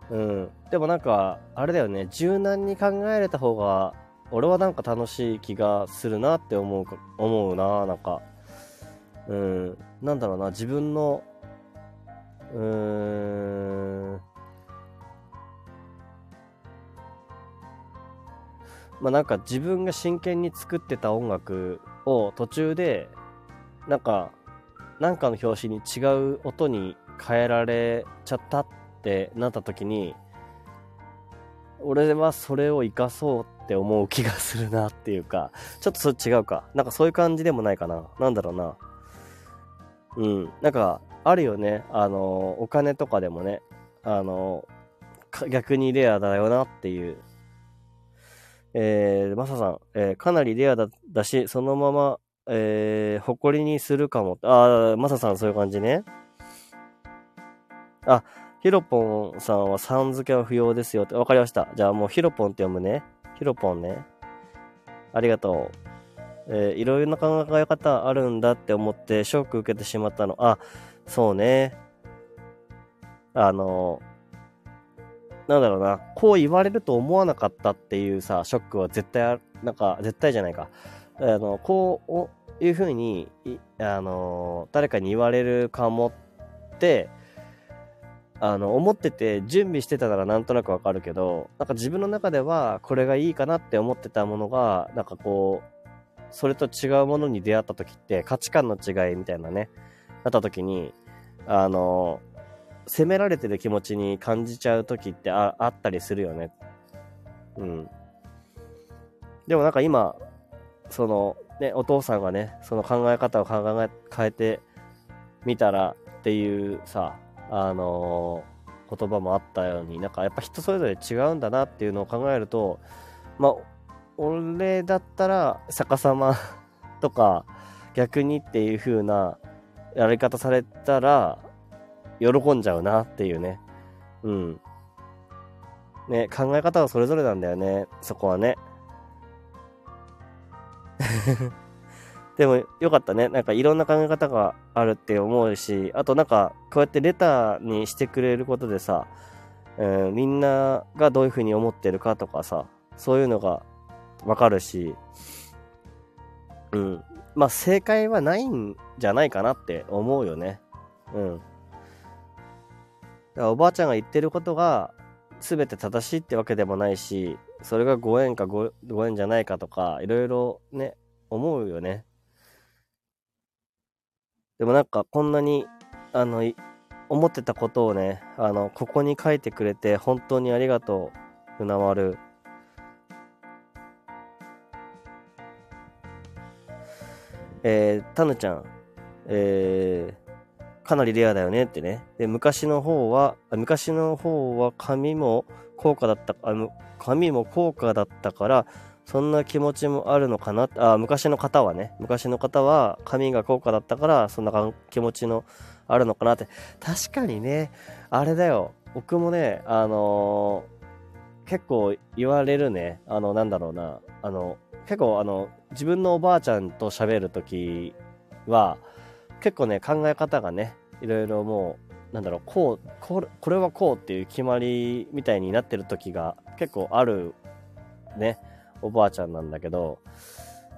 うん。でもなんか、あれだよね、柔軟に考えれた方が、俺はなんか楽しい気がするなって思うか、思うな、なんか。うん。なんだろうな、自分の、うーん。まあなんか自分が真剣に作ってた音楽を途中で、なんか、なんかの表紙に違う音に変えられちゃったってなった時に、俺はそれを活かそうって思う気がするなっていうか、ちょっとそれ違うか。なんかそういう感じでもないかな。なんだろうな。うん。なんか、あるよね。あの、お金とかでもね、あの、逆にレアだよなっていうえー、マサさん、えー、かなりレアだだし、そのまま、えー、誇りにするかも。あーマサさんそういう感じね。あ、ヒロポンさんはさん付けは不要ですよって。わかりました。じゃあもうヒロポンって読むね。ヒロポンね。ありがとう。えー、いろいろな考え方あるんだって思ってショック受けてしまったの。あ、そうね。あのなんだろうな、こう言われると思わなかったっていうさ、ショックは絶対ある、なんか、絶対じゃないか。あの、こういうふうに、あの、誰かに言われるかもって、あの、思ってて準備してたならなんとなくわかるけど、なんか自分の中ではこれがいいかなって思ってたものが、なんかこう、それと違うものに出会った時って価値観の違いみたいなね、なった時に、あの、責められてる気持ちに感じちゃう時ってああったりするよね。うん。でもなんか今、その、ね、お父さんがね、その考え方を考え、変えてみたらっていうさ、あのー、言葉もあったように、なんかやっぱ人それぞれ違うんだなっていうのを考えると、まあ、俺だったら逆さま とか逆にっていう風なやり方されたら、喜んじゃうなっていうね。うん。ね、考え方はそれぞれなんだよね。そこはね。でもよかったね。なんかいろんな考え方があるって思うし、あとなんかこうやってレターにしてくれることでさ、うん、みんながどういうふうに思ってるかとかさ、そういうのがわかるし、うん。まあ正解はないんじゃないかなって思うよね。うん。だからおばあちゃんが言ってることが全て正しいってわけでもないし、それがご縁かごご縁じゃないかとか、いろいろね、思うよね。でもなんかこんなに、あの、思ってたことをね、あの、ここに書いてくれて本当にありがとう、ふなまる。えー、たぬちゃん、えー、かなりレアだよねってね。で、昔の方は、昔の方は紙も高価だった、あの、紙も高価だったから、そんな気持ちもあるのかな？あ、昔の方はね、昔の方は紙が高価だったから、そんな気持ちのあるのかなって。確かにね、あれだよ。僕もね、あのー、結構言われるね。あの、なんだろうな。あの、結構あの、自分のおばあちゃんと喋るときは、結構ね、考え方がね、いろいろもう、なんだろう、こう、これこれはこうっていう決まりみたいになってる時が結構あるね、おばあちゃんなんだけど、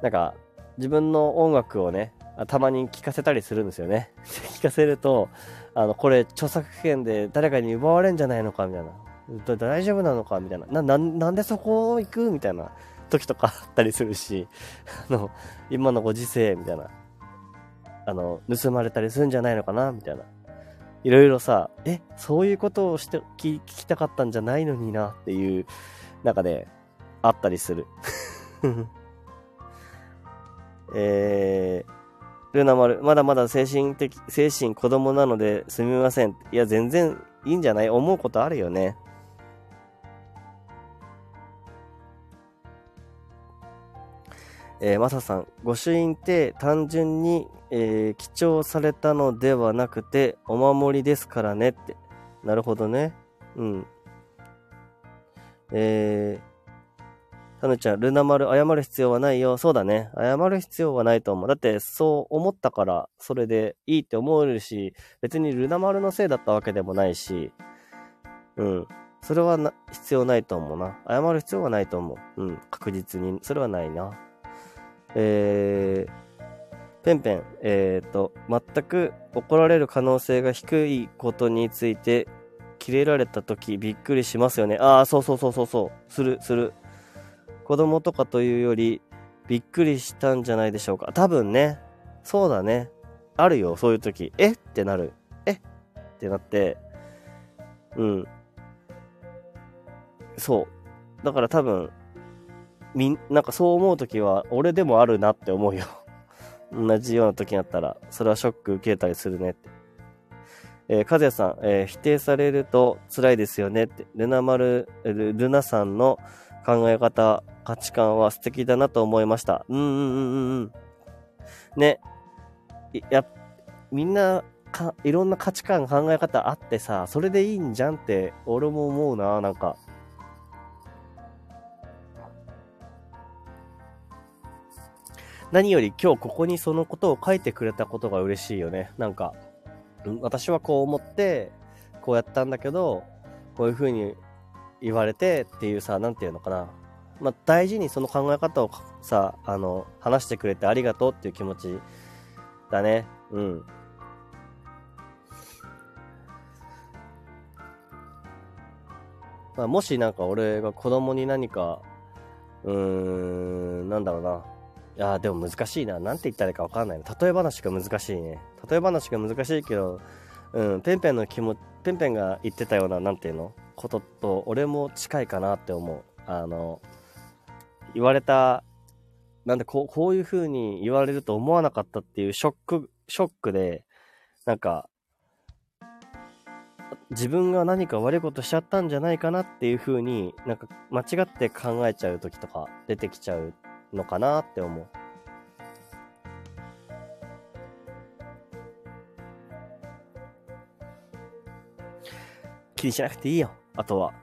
なんか、自分の音楽をね、たまに聴かせたりするんですよね。聴かせると、あの、これ著作権で誰かに奪われんじゃないのかみたいな。大丈夫なのか？みたいな。な、ななんでそこ行く？みたいな時とかあったりするし、あの、今のご時世みたいな。あの、盗まれたりするんじゃないのかな？みたいな。いろいろさ、え、そういうことをして聞、聞きたかったんじゃないのになっていう中で、あったりする。えー、ルナ丸、まだまだ精神的、精神子供なのですみません。いや、全然いいんじゃない？思うことあるよね。えー、マサさん、御朱印って単純に、えー、記帳されたのではなくて、お守りですからねって。なるほどね。うん。えー、タヌちゃん、ルナ丸謝る必要はないよ。そうだね。謝る必要はないと思う。だって、そう思ったから、それでいいって思えるし、別にルナ丸のせいだったわけでもないし、うん。それはな必要ないと思うな。謝る必要はないと思う。うん。確実に。それはないな。えー、ペンペン、えっ、ー、と、全く怒られる可能性が低いことについて、キレられた時びっくりしますよね。ああ、そうそうそうそうそう。する、する。子供とかというより、びっくりしたんじゃないでしょうか。多分ね。そうだね。あるよ、そういう時。え？ってなる。え？ってなって、うん。そう。だから多分、みん、なんかそう思う時は、俺でもあるなって思うよ。同じような時になったら、それはショック受けたりするねって。えー、和也さん、えー、否定されると辛いですよねって、ルナ丸、ルルナさんの考え方、価値観は素敵だなと思いました。うんうんうんうん。ね。や、みんな、か、いろんな価値観、考え方あってさ、それでいいんじゃんって、俺も思うな、なんか。何より今日ここにそのことを書いてくれたことが嬉しいよね。なんか、私はこう思って、こうやったんだけど、こういう風に言われてっていうさ、なんていうのかな。まあ、大事にその考え方をさ、あの、話してくれてありがとうっていう気持ちだね。うん。まあ、もしなんか俺が子供に何か、うーん、なんだろうな。いやでも難しいな。なんて言ったらいいかわかんないな。例え話が難しいね。例え話が難しいけど、うん、ペンペンの気持ち、ペンペンが言ってたような、なんていうの？ことと、俺も近いかなって思う。あの、言われた、なんでこう、こういう風に言われると思わなかったっていうショック、ショックで、なんか、自分が何か悪いことしちゃったんじゃないかなっていう風になんか間違って考えちゃう時とか出てきちゃうのかなって思う。気にしなくていいよ、あとは。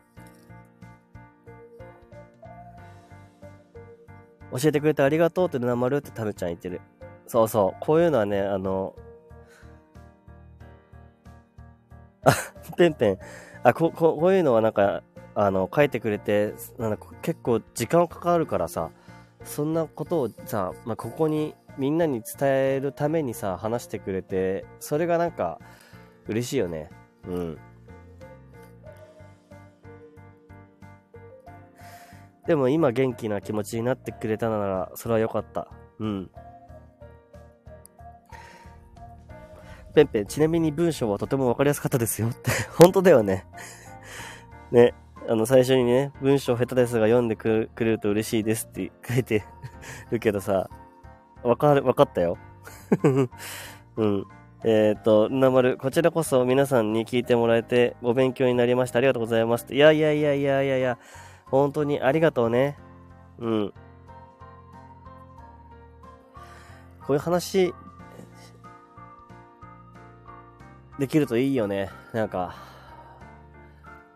教えてくれてありがとうってなまるってタヌちゃん言ってる。そうそう。こういうのはね、あの、あ、ペンペン。あ、こ、ここういうのはなんか、あの、書いてくれて、なんか結構時間かかるからさ、そんなことをさ、まあ、ここにみんなに伝えるためにさ、話してくれて、それがなんか嬉しいよね。うん。でも今元気な気持ちになってくれたなら、それは良かった。うん。ペンペン、ちなみに文章はとてもわかりやすかったですよって。本当だよね。ね。あの、最初にね、文章下手ですが読んでくれると嬉しいですって書いて るけどさ、わかる、わかったよ。うん。えっ、ー、と、なまる、こちらこそ皆さんに聞いてもらえてお勉強になりました。ありがとうございます。いやいやいやいやいやいや、本当にありがとうね。うん。こういう話、できるといいよね。なんか、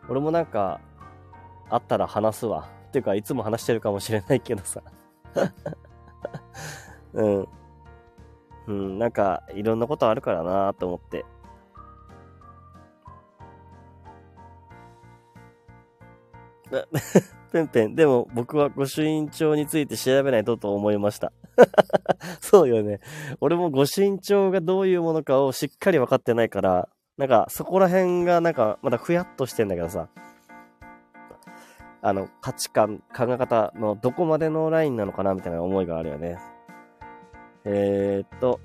俺もなんか、あったら話すわ。っていうか、いつも話してるかもしれないけどさ。うん。うん、なんか、いろんなことあるからなと思って。ペンペン、でも僕は御朱印帳について調べないとと思いました。そうよね。俺も御朱印帳がどういうものかをしっかり分かってないから、なんかそこら辺がなんかまだふやっとしてんだけどさ。あの、価値観、考え方のどこまでのラインなのかなみたいな思いがあるよね。えー、っと、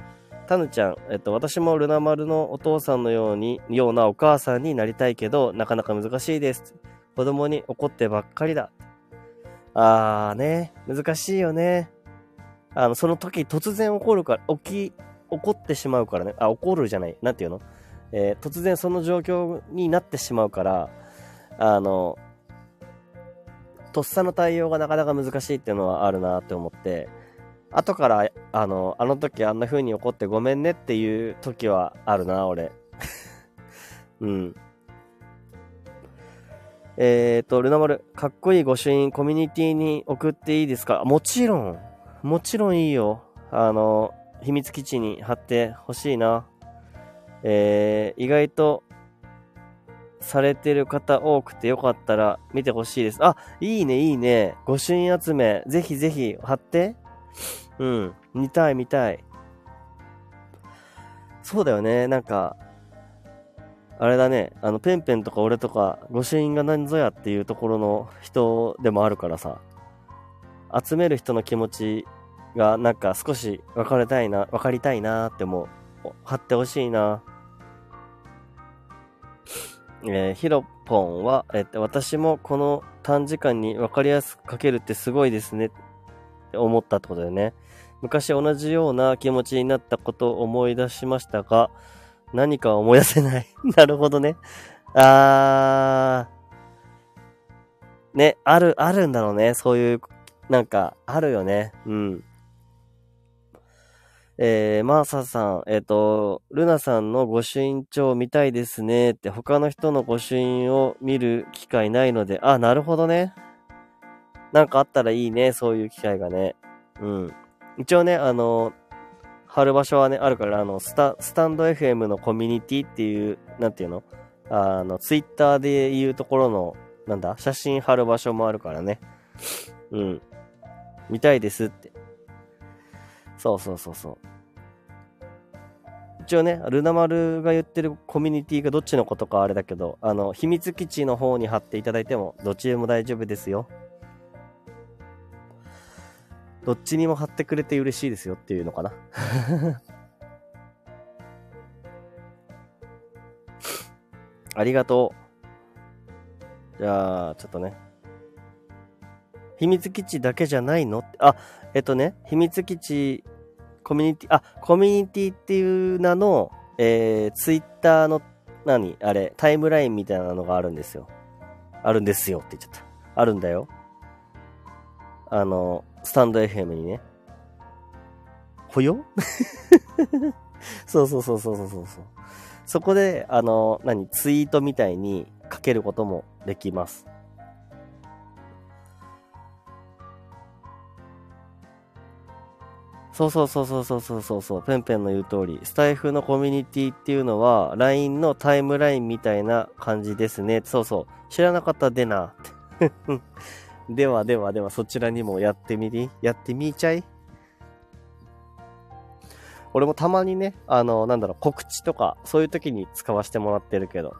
タヌちゃん、えっと、私もルナ丸のお父さんのように、ようなお母さんになりたいけど、なかなか難しいです。子供に怒ってばっかりだ。あーね、難しいよね。あの、その時突然怒るから、起き、怒ってしまうからね。あ、怒るじゃない。なんていうの？えー、突然その状況になってしまうから、あの、とっさの対応がなかなか難しいっていうのはあるなって思って、後から、あの、あの時あんな風に怒ってごめんねっていう時はあるな、俺。うん。えっ、ー、と、ルナ丸、かっこいい御朱印コミュニティに送っていいですか？もちろん、もちろんいいよ。あの、秘密基地に貼ってほしいな。えー、意外と、されてる方多くてよかったら見てほしいです。あ、いいね、いいね。御朱印集め、ぜひぜひ貼って。うん、見たい、見たい。そうだよね、なんか、あれだね、あの、ペンペンとか俺とか、御朱印が何ぞやっていうところの人でもあるからさ、集める人の気持ちがなんか少し分かりたいな、分かりたいなって思う。貼ってほしいな。えー、ヒロポンは、えっと、私もこの短時間に分かりやすく書けるってすごいですねって思ったってことだよね。昔同じような気持ちになったことを思い出しましたが、何か思い出せない。なるほどね。あー。ね、ある、あるんだろうね。そういう、なんか、あるよね。うん。えー、マーサさん、えっ、ー、と、ルナさんの御朱印帳見たいですねって、他の人の御朱印を見る機会ないので、あ、なるほどね。なんかあったらいいね、そういう機会がね。うん。一応ね、あの、貼る場所はね、あるから、あの、スタ、スタンド FM のコミュニティっていう、なんていうの？あの、ツイッターで言うところの、なんだ？写真貼る場所もあるからね。うん。見たいですって。そうそうそうそう。一応ね、ルナ丸が言ってるコミュニティがどっちのことかあれだけど、あの、秘密基地の方に貼っていただいても、どっちでも大丈夫ですよ。どっちにも貼ってくれて嬉しいですよっていうのかな。ありがとう。じゃあ、ちょっとね。秘密基地だけじゃないの？あ、えっとね、秘密基地、コミュニティ、あ、コミュニティっていう名の、えー、ツイッターの、何？あれ、タイムラインみたいなのがあるんですよ。あるんですよって言っちゃった。あるんだよ。あの、スタンド FM にね。ほよ？そうそうそうそうそうそう。そこで、あの、何、ツイートみたいに書けることもできます。そうそうそうそうそうそうそうそう、ペンペンの言う通り、スタイフのコミュニティっていうのは、LINE のタイムラインみたいな感じですね。そうそう、知らなかったでな。ではではでは、そちらにもやってみりやってみちゃい？俺もたまにね、あの、なんだろう、告知とか、そういう時に使わせてもらってるけど。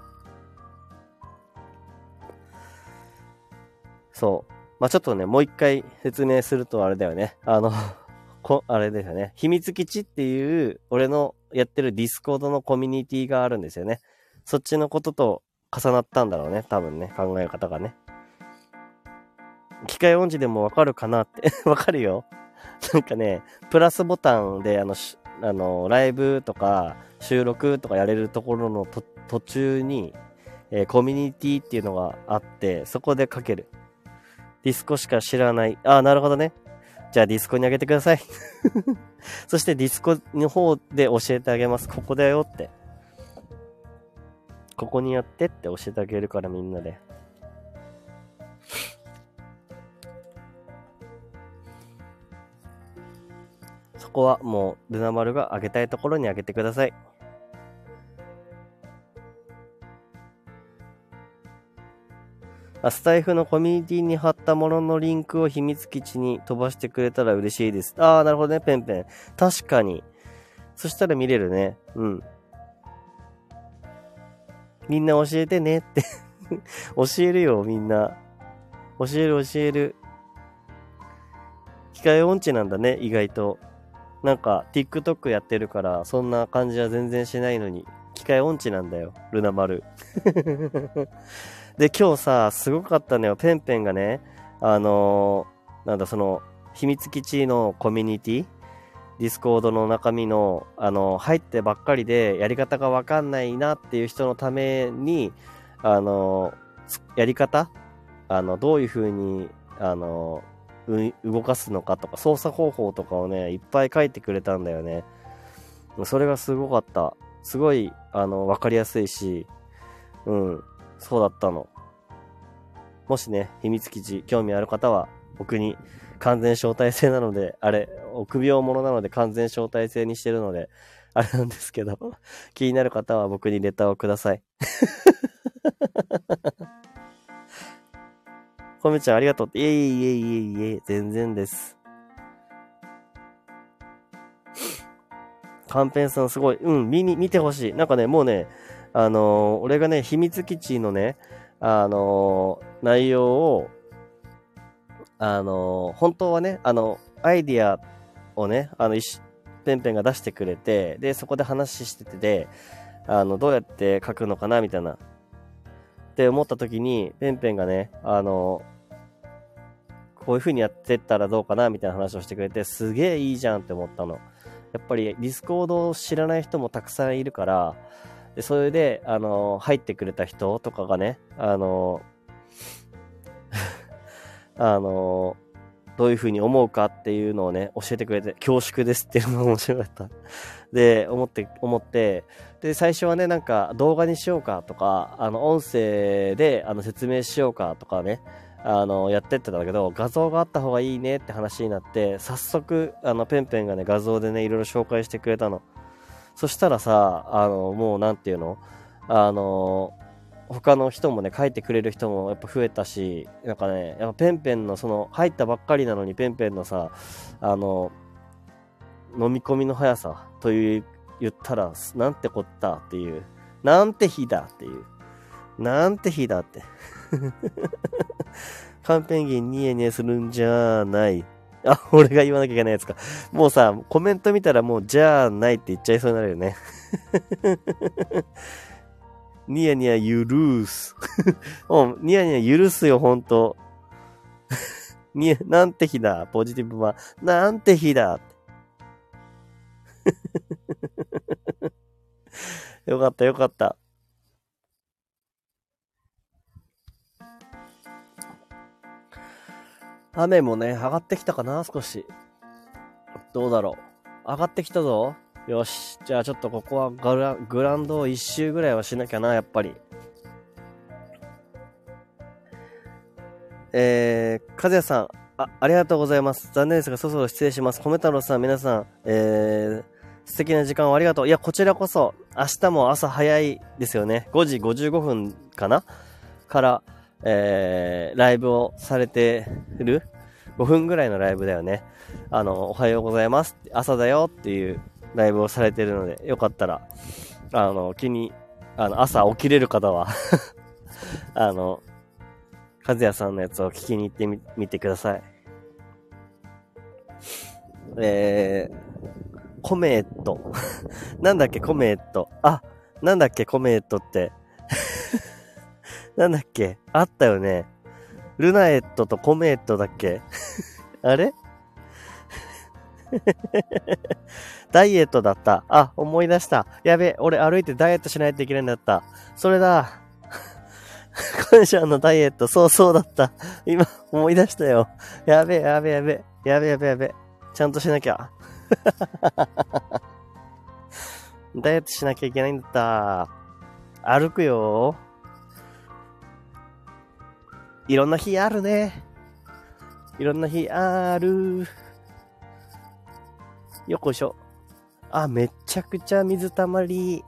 そう。まあ、ちょっとね、もう一回説明するとあれだよね。あの こ、あれですよね。秘密基地っていう、俺のやってるディスコードのコミュニティがあるんですよね。そっちのことと重なったんだろうね。多分ね、考え方がね。機械音痴でもわかるかなって わかるよ。なんかね、プラスボタンで、あの、あの、ライブとか収録とかやれるところの途中に、えー、コミュニティっていうのがあって、そこで書ける。ディスコしか知らない。あ、なるほどね。じゃあディスコにあげてください そしてディスコの方で教えてあげます。ここだよって。ここにやってって教えてあげるからみんなで。そこはもうルナ丸があげたいところにあげてください。スタイフのコミュニティに貼ったもののリンクを秘密基地に飛ばしてくれたら嬉しいです。ああ、なるほどね、ペンペン。確かに。そしたら見れるね。うん。みんな教えてねって 教えるよ、みんな。教える教える。機械音痴なんだね、意外と。なんか、TikTok やってるから、そんな感じは全然しないのに、機械音痴なんだよ、ルナ丸。で、今日さ、すごかったのよ。ペンペンがね、あのー、なんだ、その、秘密基地のコミュニティディスコードの中身の、あの、入ってばっかりで、やり方がわかんないなっていう人のために、あの、やり方？あの、どういう風に、あの、動かすのかとか、操作方法とかをね、いっぱい書いてくれたんだよね。それがすごかった。すごい、あの、わかりやすいし、うん、そうだったの。もしね、秘密基地興味ある方は、僕に完全招待制なので、あれ、臆病者なので完全招待制にしてるので、あれなんですけど、気になる方は僕にレターをください。コメちゃんありがとうって。いえいえいえいえ、全然です。カンペンさんすごい。うん、見、見てほしい。なんかね、もうね、あのー、俺がね、秘密基地のね、あのー、内容を、あのー、本当はね、あの、アイディアをね、あの、ペンペンが出してくれて、で、そこで話しててで、あの、どうやって書くのかな、みたいな。って思った時に、ペンペンがね、あの、こういう風にやってったらどうかな、みたいな話をしてくれて、すげえいいじゃんって思ったの。やっぱり、ディスコードを知らない人もたくさんいるから、で、それで、あの、入ってくれた人とかがね、あの、あの、どういうふうに思うかっていうのをね、教えてくれて、恐縮ですっていうのが面白かった。で、思って、思って、で、最初はね、なんか動画にしようかとか、あの、音声であの説明しようかとかね、あの、やってってたんだけど、画像があった方がいいねって話になって、早速、あの、ペンペンがね、画像でね、いろいろ紹介してくれたの。そしたらさ、あの、もうなんていうの？あの、他の人もね、書いてくれる人もやっぱ増えたし、なんかね、やっぱペンペンのその、入ったばっかりなのにペンペンのさ、あの、飲み込みの速さという、言ったら、なんてこったっていう、なんて日だっていう、なんて日だって。カンペンギンニヤニヤするんじゃない。あ、俺が言わなきゃいけないやつか。もうさ、コメント見たらもう、じゃあないって言っちゃいそうになるよね。ニヤニヤゆるーす。う、ニヤニヤ許すよ、ほんと。に、なんて日だ、ポジティブは。なんて日だ。よかった、よかった。雨もね、上がってきたかな、少し。どうだろう。上がってきたぞ。よし。じゃあちょっとここはグラグランドを一周ぐらいはしなきゃな、やっぱり。えー、かずやさん、あ、ありがとうございます。残念ですが、そろそろ失礼します。米太郎さん、皆さん、えー、素敵な時間をありがとう。いや、こちらこそ、明日も朝早いですよね。5時55分かな？から、えー、ライブをされてる ?5 分ぐらいのライブだよね。あの、おはようございます。朝だよっていうライブをされてるので、よかったら、あの、気に、あの、朝起きれる方は あの、和也さんのやつを聞きに行ってみ、てください。えー、コメット。なんだっけ、コメット。あ、なんだっけ、コメットって。なんだっけあったよね。ルナエットとコメットだっけ あれ？ダイエットだった。あ、思い出した。やべ、俺歩いてダイエットしないといけないんだった。それだ。感謝のダイエット、そうそうだった。今、思い出したよ。やべえやべえやべえ。やべえやべやべ。ちゃんとしなきゃ。ダイエットしなきゃいけないんだった。歩くよ。いろんな日あるね。いろんな日ある。よこしょ。あ、めちゃくちゃ水たまり。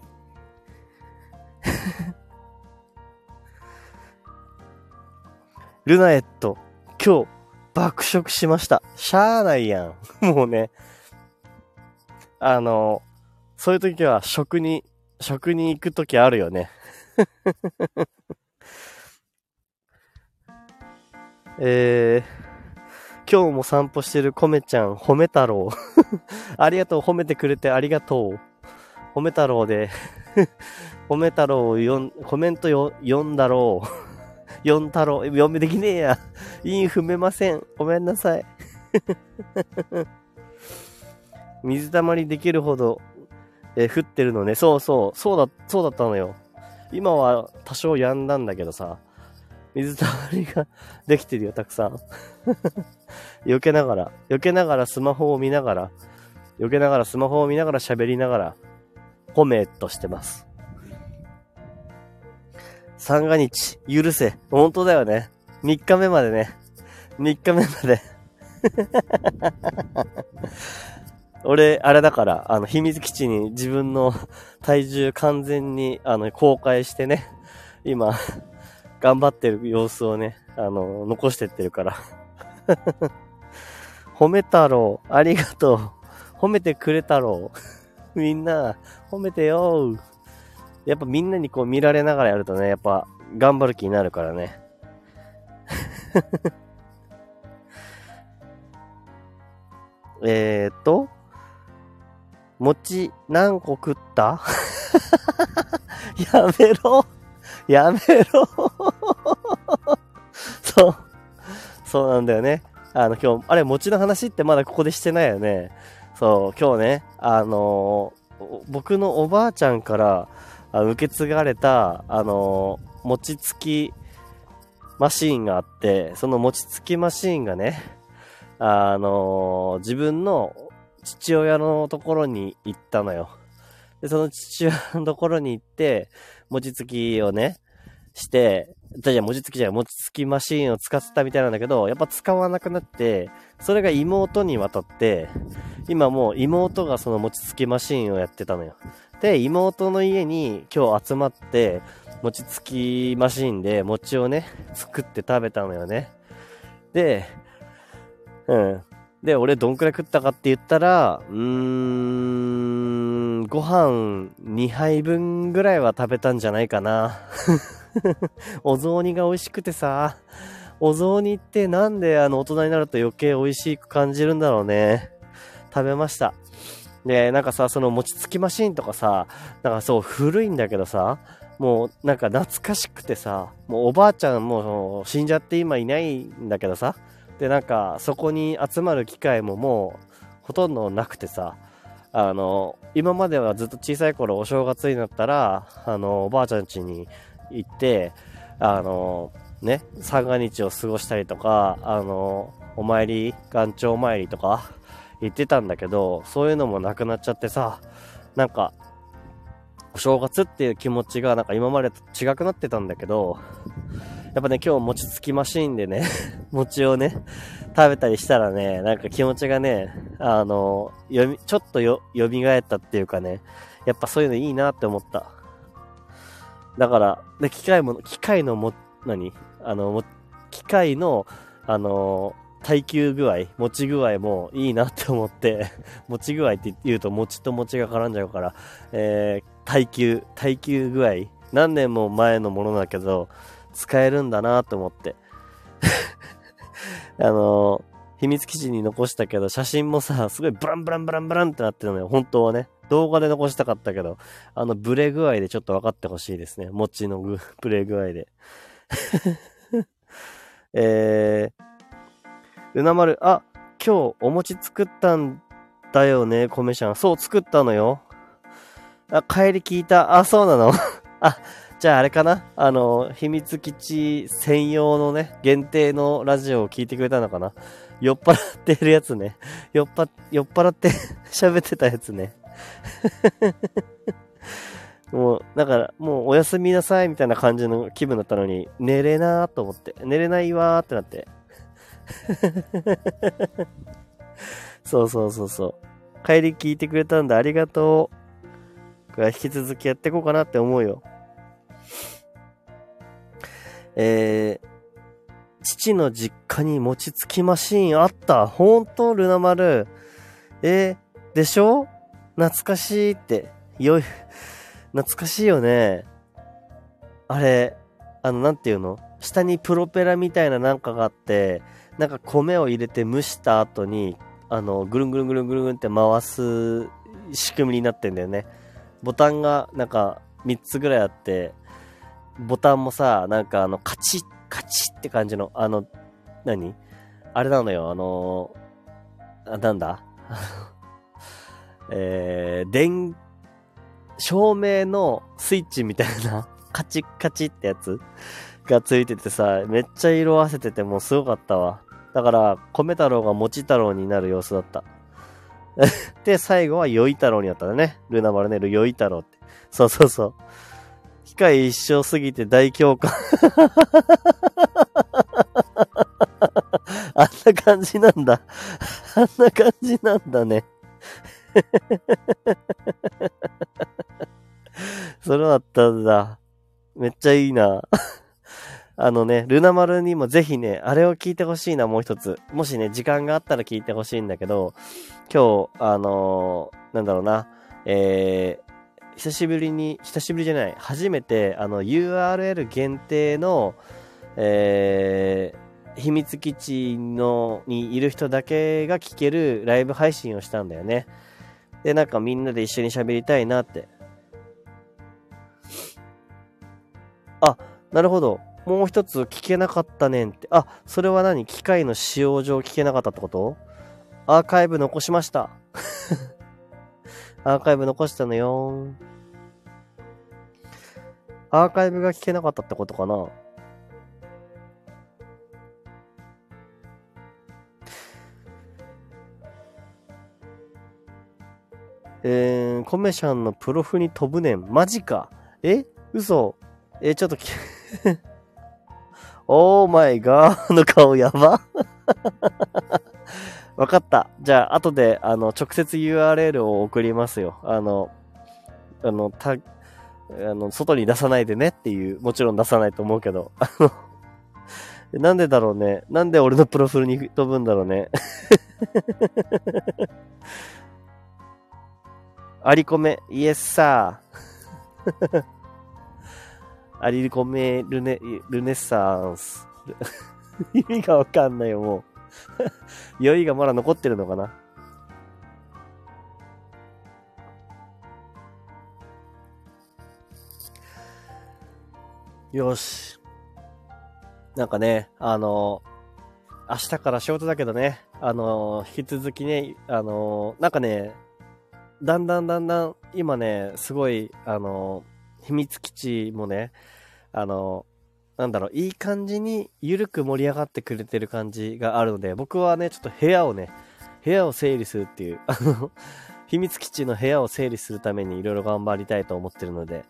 ルナエット、今日、爆食しました。しゃーないやん。もうね。あの、そういう時は食に、食に行く時あるよね。えー、今日も散歩してるコメちゃん、褒め太郎。ありがとう、褒めてくれてありがとう。褒め太郎で褒め太郎をよん、コメントよ、読んだろう。読ん太郎、読めできねえや。韻踏めません。ごめんなさい。水たまりできるほど、え降ってるのね。そうそう、そうだ、そうだったのよ。今は多少止んだんだけどさ。水たまりが できてるよ、たくさん。避けながら、避けながらスマホを見ながら、避けながらスマホを見ながら喋りながら、コメットしてます。三が日、許せ。本当だよね。3日目までね。3日目まで 俺、あれだから、あの、秘密基地に自分の体重完全に、あの、公開してね、今、頑張ってる様子をね、あの、残してってるから。褒め太郎、ありがとう。褒めてくれたろう。みんな、褒めてよやっぱみんなにこう見られながらやるとね、やっぱ頑張る気になるからね。えっと、餅何個食った？やめろやめろ そう。そうなんだよね。あの、今日、あれ、餅の話ってまだここでしてないよね。そう、今日ね、あのー、僕のおばあちゃんから受け継がれた、あのー、餅つきマシーンがあって、その餅つきマシーンがね、あのー、自分の父親のところに行ったのよ。で、その父親のところに行って、餅つきをね、して、じゃあ餅つきじゃない、餅つきマシーンを使ってたみたいなんだけど、やっぱ使わなくなって、それが妹に渡って、今もう妹がその餅つきマシーンをやってたのよ。で、妹の家に今日集まって、餅つきマシーンで餅をね、作って食べたのよね。で、うん。で、俺どんくらい食ったかって言ったら、うーん、ご飯2杯分ぐらいは食べたんじゃないかな。お雑煮が美味しくてさ、お雑煮ってなんであの大人になると余計美味しく感じるんだろうね。食べました。で、なんかさ、その餅つきマシーンとかさ、なんかそう古いんだけどさ、もうなんか懐かしくてさ、もうおばあちゃんもう死んじゃって今いないんだけどさ、で、なんか、そこに集まる機会ももう、ほとんどなくてさ、あの、今まではずっと小さい頃お正月になったら、あの、おばあちゃん家に行って、あの、ね、三が日を過ごしたりとか、あの、お参り、元朝参りとか行ってたんだけど、そういうのもなくなっちゃってさ、なんか、お正月っていう気持ちがなんか今までと違くなってたんだけど、やっぱね、今日餅つきマシーンでね、餅をね、食べたりしたらね、なんか気持ちがね、あの、よみ、ちょっとよ、蘇ったっていうかね、やっぱそういうのいいなって思った。だから、で、機械も、機械のも、何？あの、機械の、あの、耐久具合、持ち具合もいいなって思って、持ち具合って言うと餅と餅が絡んじゃうから、えー、耐久、耐久具合、何年も前のものだけど、使えるんだなと思って。あの秘密基地に残したけど、写真もさ、すごいブランブランブランブランってなってるのよ。本当はね。動画で残したかったけど、あの、ブレ具合でちょっと分かってほしいですね。餅の ブレ具合で。えー、うなまる、あ、今日お餅作ったんだよね、米ちゃん。そう、作ったのよ。あ、帰り聞いた。あ、そうなの あ、じゃああれかなあの、秘密基地専用のね、限定のラジオを聞いてくれたのかな酔っ払ってるやつね。酔っぱ、酔っ払って 喋ってたやつね。もう、だから、もうおやすみなさいみたいな感じの気分だったのに、寝れなーと思って、寝れないわーってなって。そうそうそうそう。帰り聞いてくれたんだ、ありがとう。これは引き続きやっていこうかなって思うよ。えー、父の実家に餅つきマシーンあった。ほんと？ルナ丸。えー、でしょ？懐かしいって。よい、懐かしいよね。あれ、あの、なんていうの？下にプロペラみたいななんかがあって、なんか米を入れて蒸した後に、あの、ぐるんぐるんぐるんぐるんって回す仕組みになってんだよね。ボタンがなんか3つぐらいあって、ボタンもさ、なんかあの、カチッ、カチッって感じの、あの、何？あれなのよ、あのあ、なんだ？えー、電、照明のスイッチみたいな、カチッカチッってやつがついててさ、めっちゃ色あせててもうすごかったわ。だから、米太郎が餅太郎になる様子だった。で、最後は酔い太郎になったね。ルナマルネル酔い太郎って。そうそうそう。機械一生すぎて大共感 あんな感じなんだ。あんな感じなんだね。それだったんだ。めっちゃいいな。あのね、ルナ丸にもぜひね、あれを聞いてほしいな、もう一つ。もしね、時間があったら聞いてほしいんだけど、今日、あのー、なんだろうな、えー、久しぶりに、久しぶりじゃない、初めて、あの、URL 限定の、えー、秘密基地の、にいる人だけが聞けるライブ配信をしたんだよね。で、なんかみんなで一緒に喋りたいなって。あ、なるほど。もう一つ聞けなかったねんって。あ、それは何？機械の使用上聞けなかったってこと？アーカイブ残しました。アーカイブ残したのよアーカイブが聞けなかったってことかな？えー、コメシャンのプロフに飛ぶねん。マジか。え？嘘。えちょっとき、オーマイガーの顔やばわかった。じゃあ、後で、あの、直接 URL を送りますよ。あの、あの、た、あの、外に出さないでねっていう、もちろん出さないと思うけど、あの、なんでだろうね。なんで俺のプロフィールに飛ぶんだろうね。ありこめ、イエスサー。ありこめルネ、ルネサンス。意味がわかんないよ、もう。酔いがまだ残ってるのかな？よし。なんかね、あの、明日から仕事だけどね、あの、引き続きね、あの、なんかね、だんだんだんだん、今ね、すごい、あの、秘密基地もね、あの、なんだろう、いい感じに緩く盛り上がってくれてる感じがあるので、僕はね、ちょっと部屋をね、部屋を整理するっていう、あの、秘密基地の部屋を整理するためにいろいろ頑張りたいと思ってるので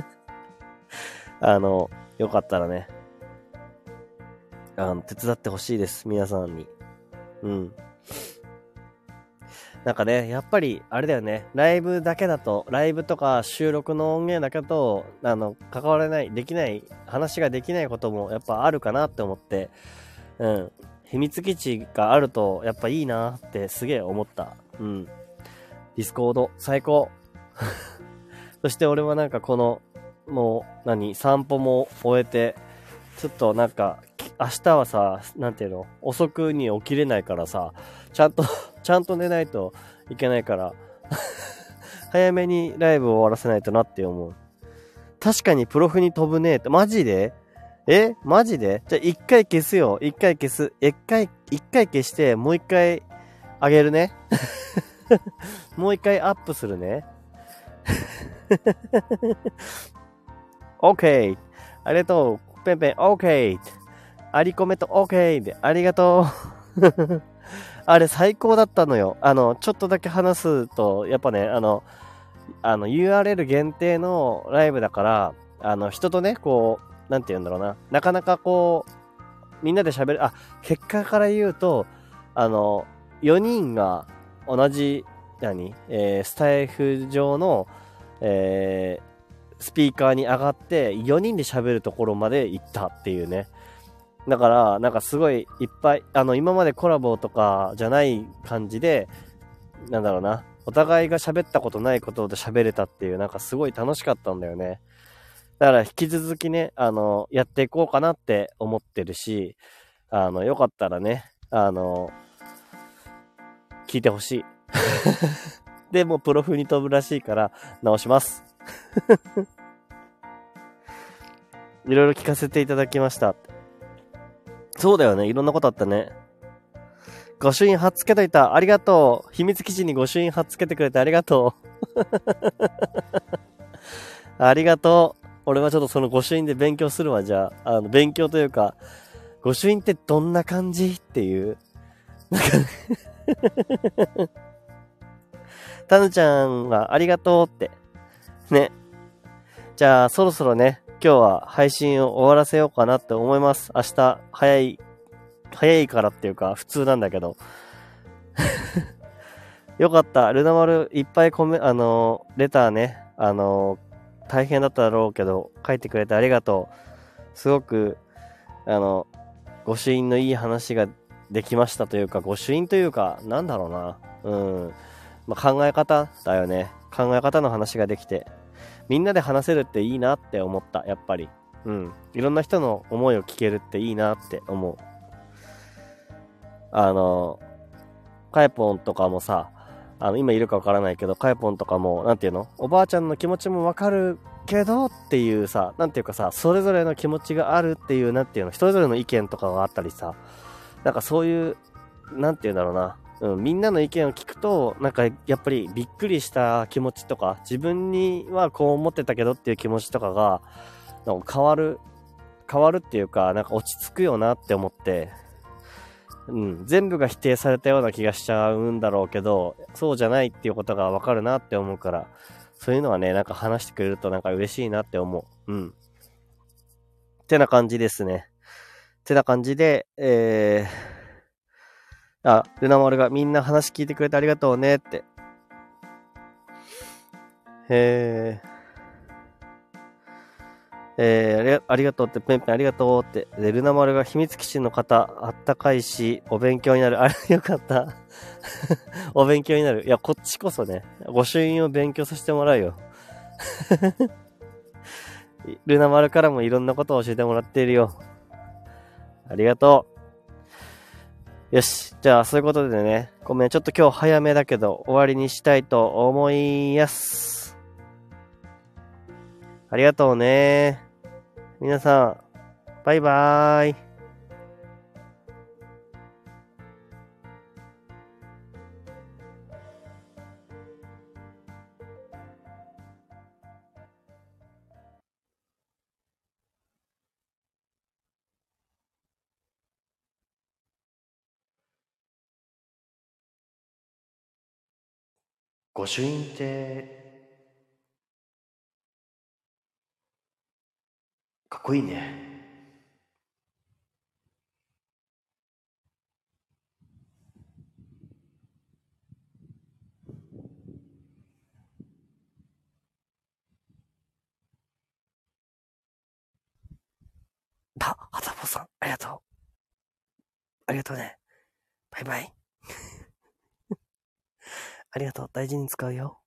あの、よかったらね、あの、手伝ってほしいです、皆さんに。うん。なんかね、やっぱり、あれだよね、ライブだけだと、ライブとか収録の音源だけと、あの、関われない、できない、話ができないこともやっぱあるかなって思って、うん。秘密基地があると、やっぱいいなってすげえ思った。うん。ディスコード、最高。そして俺はなんかこの、もう、何、散歩も終えて、ちょっとなんか、明日はさ、なんていうの、遅くに起きれないからさ、ちゃんと ちゃんと寝ないといけないから 早めにライブを終わらせないとなって思う。確かにプロフに飛ぶねって、マジで？え？マジで？じゃあ一回消すよ。一回消す。一回、一回消して、もう一回あげるね。もう一回アップするね。OK! ありがとう。ペンペン OK! ありこめと OK! で、ありがとう。あれ最高だったのよ。あの、ちょっとだけ話すと、やっぱね、あの、あの、URL 限定のライブだから、あの、人とね、こう、なんて言うんだろうな、なかなかこう、みんなで喋る、あ、結果から言うと、あの、4人が同じ、何？えー、スタイフ上の、えー、スピーカーに上がって、4人で喋るところまで行ったっていうね。だから、なんかすごいいっぱい、あの、今までコラボとかじゃない感じで、なんだろうな、お互いが喋ったことないことで喋れたっていう、なんかすごい楽しかったんだよね。だから引き続きね、あの、やっていこうかなって思ってるし、あの、よかったらね、あの、聞いてほしい。で、もプロフに飛ぶらしいから直します。いろいろ聞かせていただきました。そうだよね。いろんなことあったね。御朱印貼っつけといた。ありがとう。秘密基地に御朱印貼っつけてくれてありがとう。ありがとう。俺はちょっとその御朱印で勉強するわ、じゃあ。あの、勉強というか、御朱印ってどんな感じっていう。なんかね たぬちゃんはありがとうって。ね。じゃあ、そろそろね、今日は配信を終わらせようかなって思います。明日早い早いからっていうか、普通なんだけど。よかった。ルナ丸いっぱいコメ、あの、レターね、あの、大変だっただろうけど、書いてくれてありがとう。すごく、あの、御朱印のいい話ができましたというか、御朱印というか、なんだろうな。うん。まあ、考え方だよね。考え方の話ができて、みんなで話せるっていいなって思った、やっぱり。うん。いろんな人の思いを聞けるっていいなって思う。あの、カエポンとかもさ、あの、今いるかわからないけど、カエポンとかも、なんていうの？おばあちゃんの気持ちもわかるけどっていうさ、なんていうかさ、それぞれの気持ちがあるっていう、なんていうの、それぞれの意見とかがあったりさ、なんかそういう、なんていうんだろうな、うん、みんなの意見を聞くと、なんかやっぱりびっくりした気持ちとか、自分にはこう思ってたけどっていう気持ちとかが、なんか変わる、変わるっていうか、なんか落ち着くよなって思って、うん、全部が否定されたような気がしちゃうんだろうけど、そうじゃないっていうことがわかるなって思うから、そういうのはね、なんか話してくれるとなんか嬉しいなって思う。うん。ってな感じですね。ってな感じで、えー、あ、ルナ丸がみんな話聞いてくれてありがとうねって。えー、えー、ありがとうって、ペンペンありがとうって。で、ルナ丸が秘密基地の方、あったかいし、お勉強になる。あれ、よかった。お勉強になる。いや、こっちこそね、御朱印を勉強させてもらうよ。ルナ丸からもいろんなことを教えてもらっているよ。ありがとう。よし。じゃあ、そういうことでね、ごめん、ちょっと今日早めだけど、終わりにしたいと思います。ありがとうね。皆さん、バイバーイ。御朱印ってかっこいいね。あ、はたぽさん、ありがとう。ありがとうね。バイバイ。ありがとう。大事に使うよ。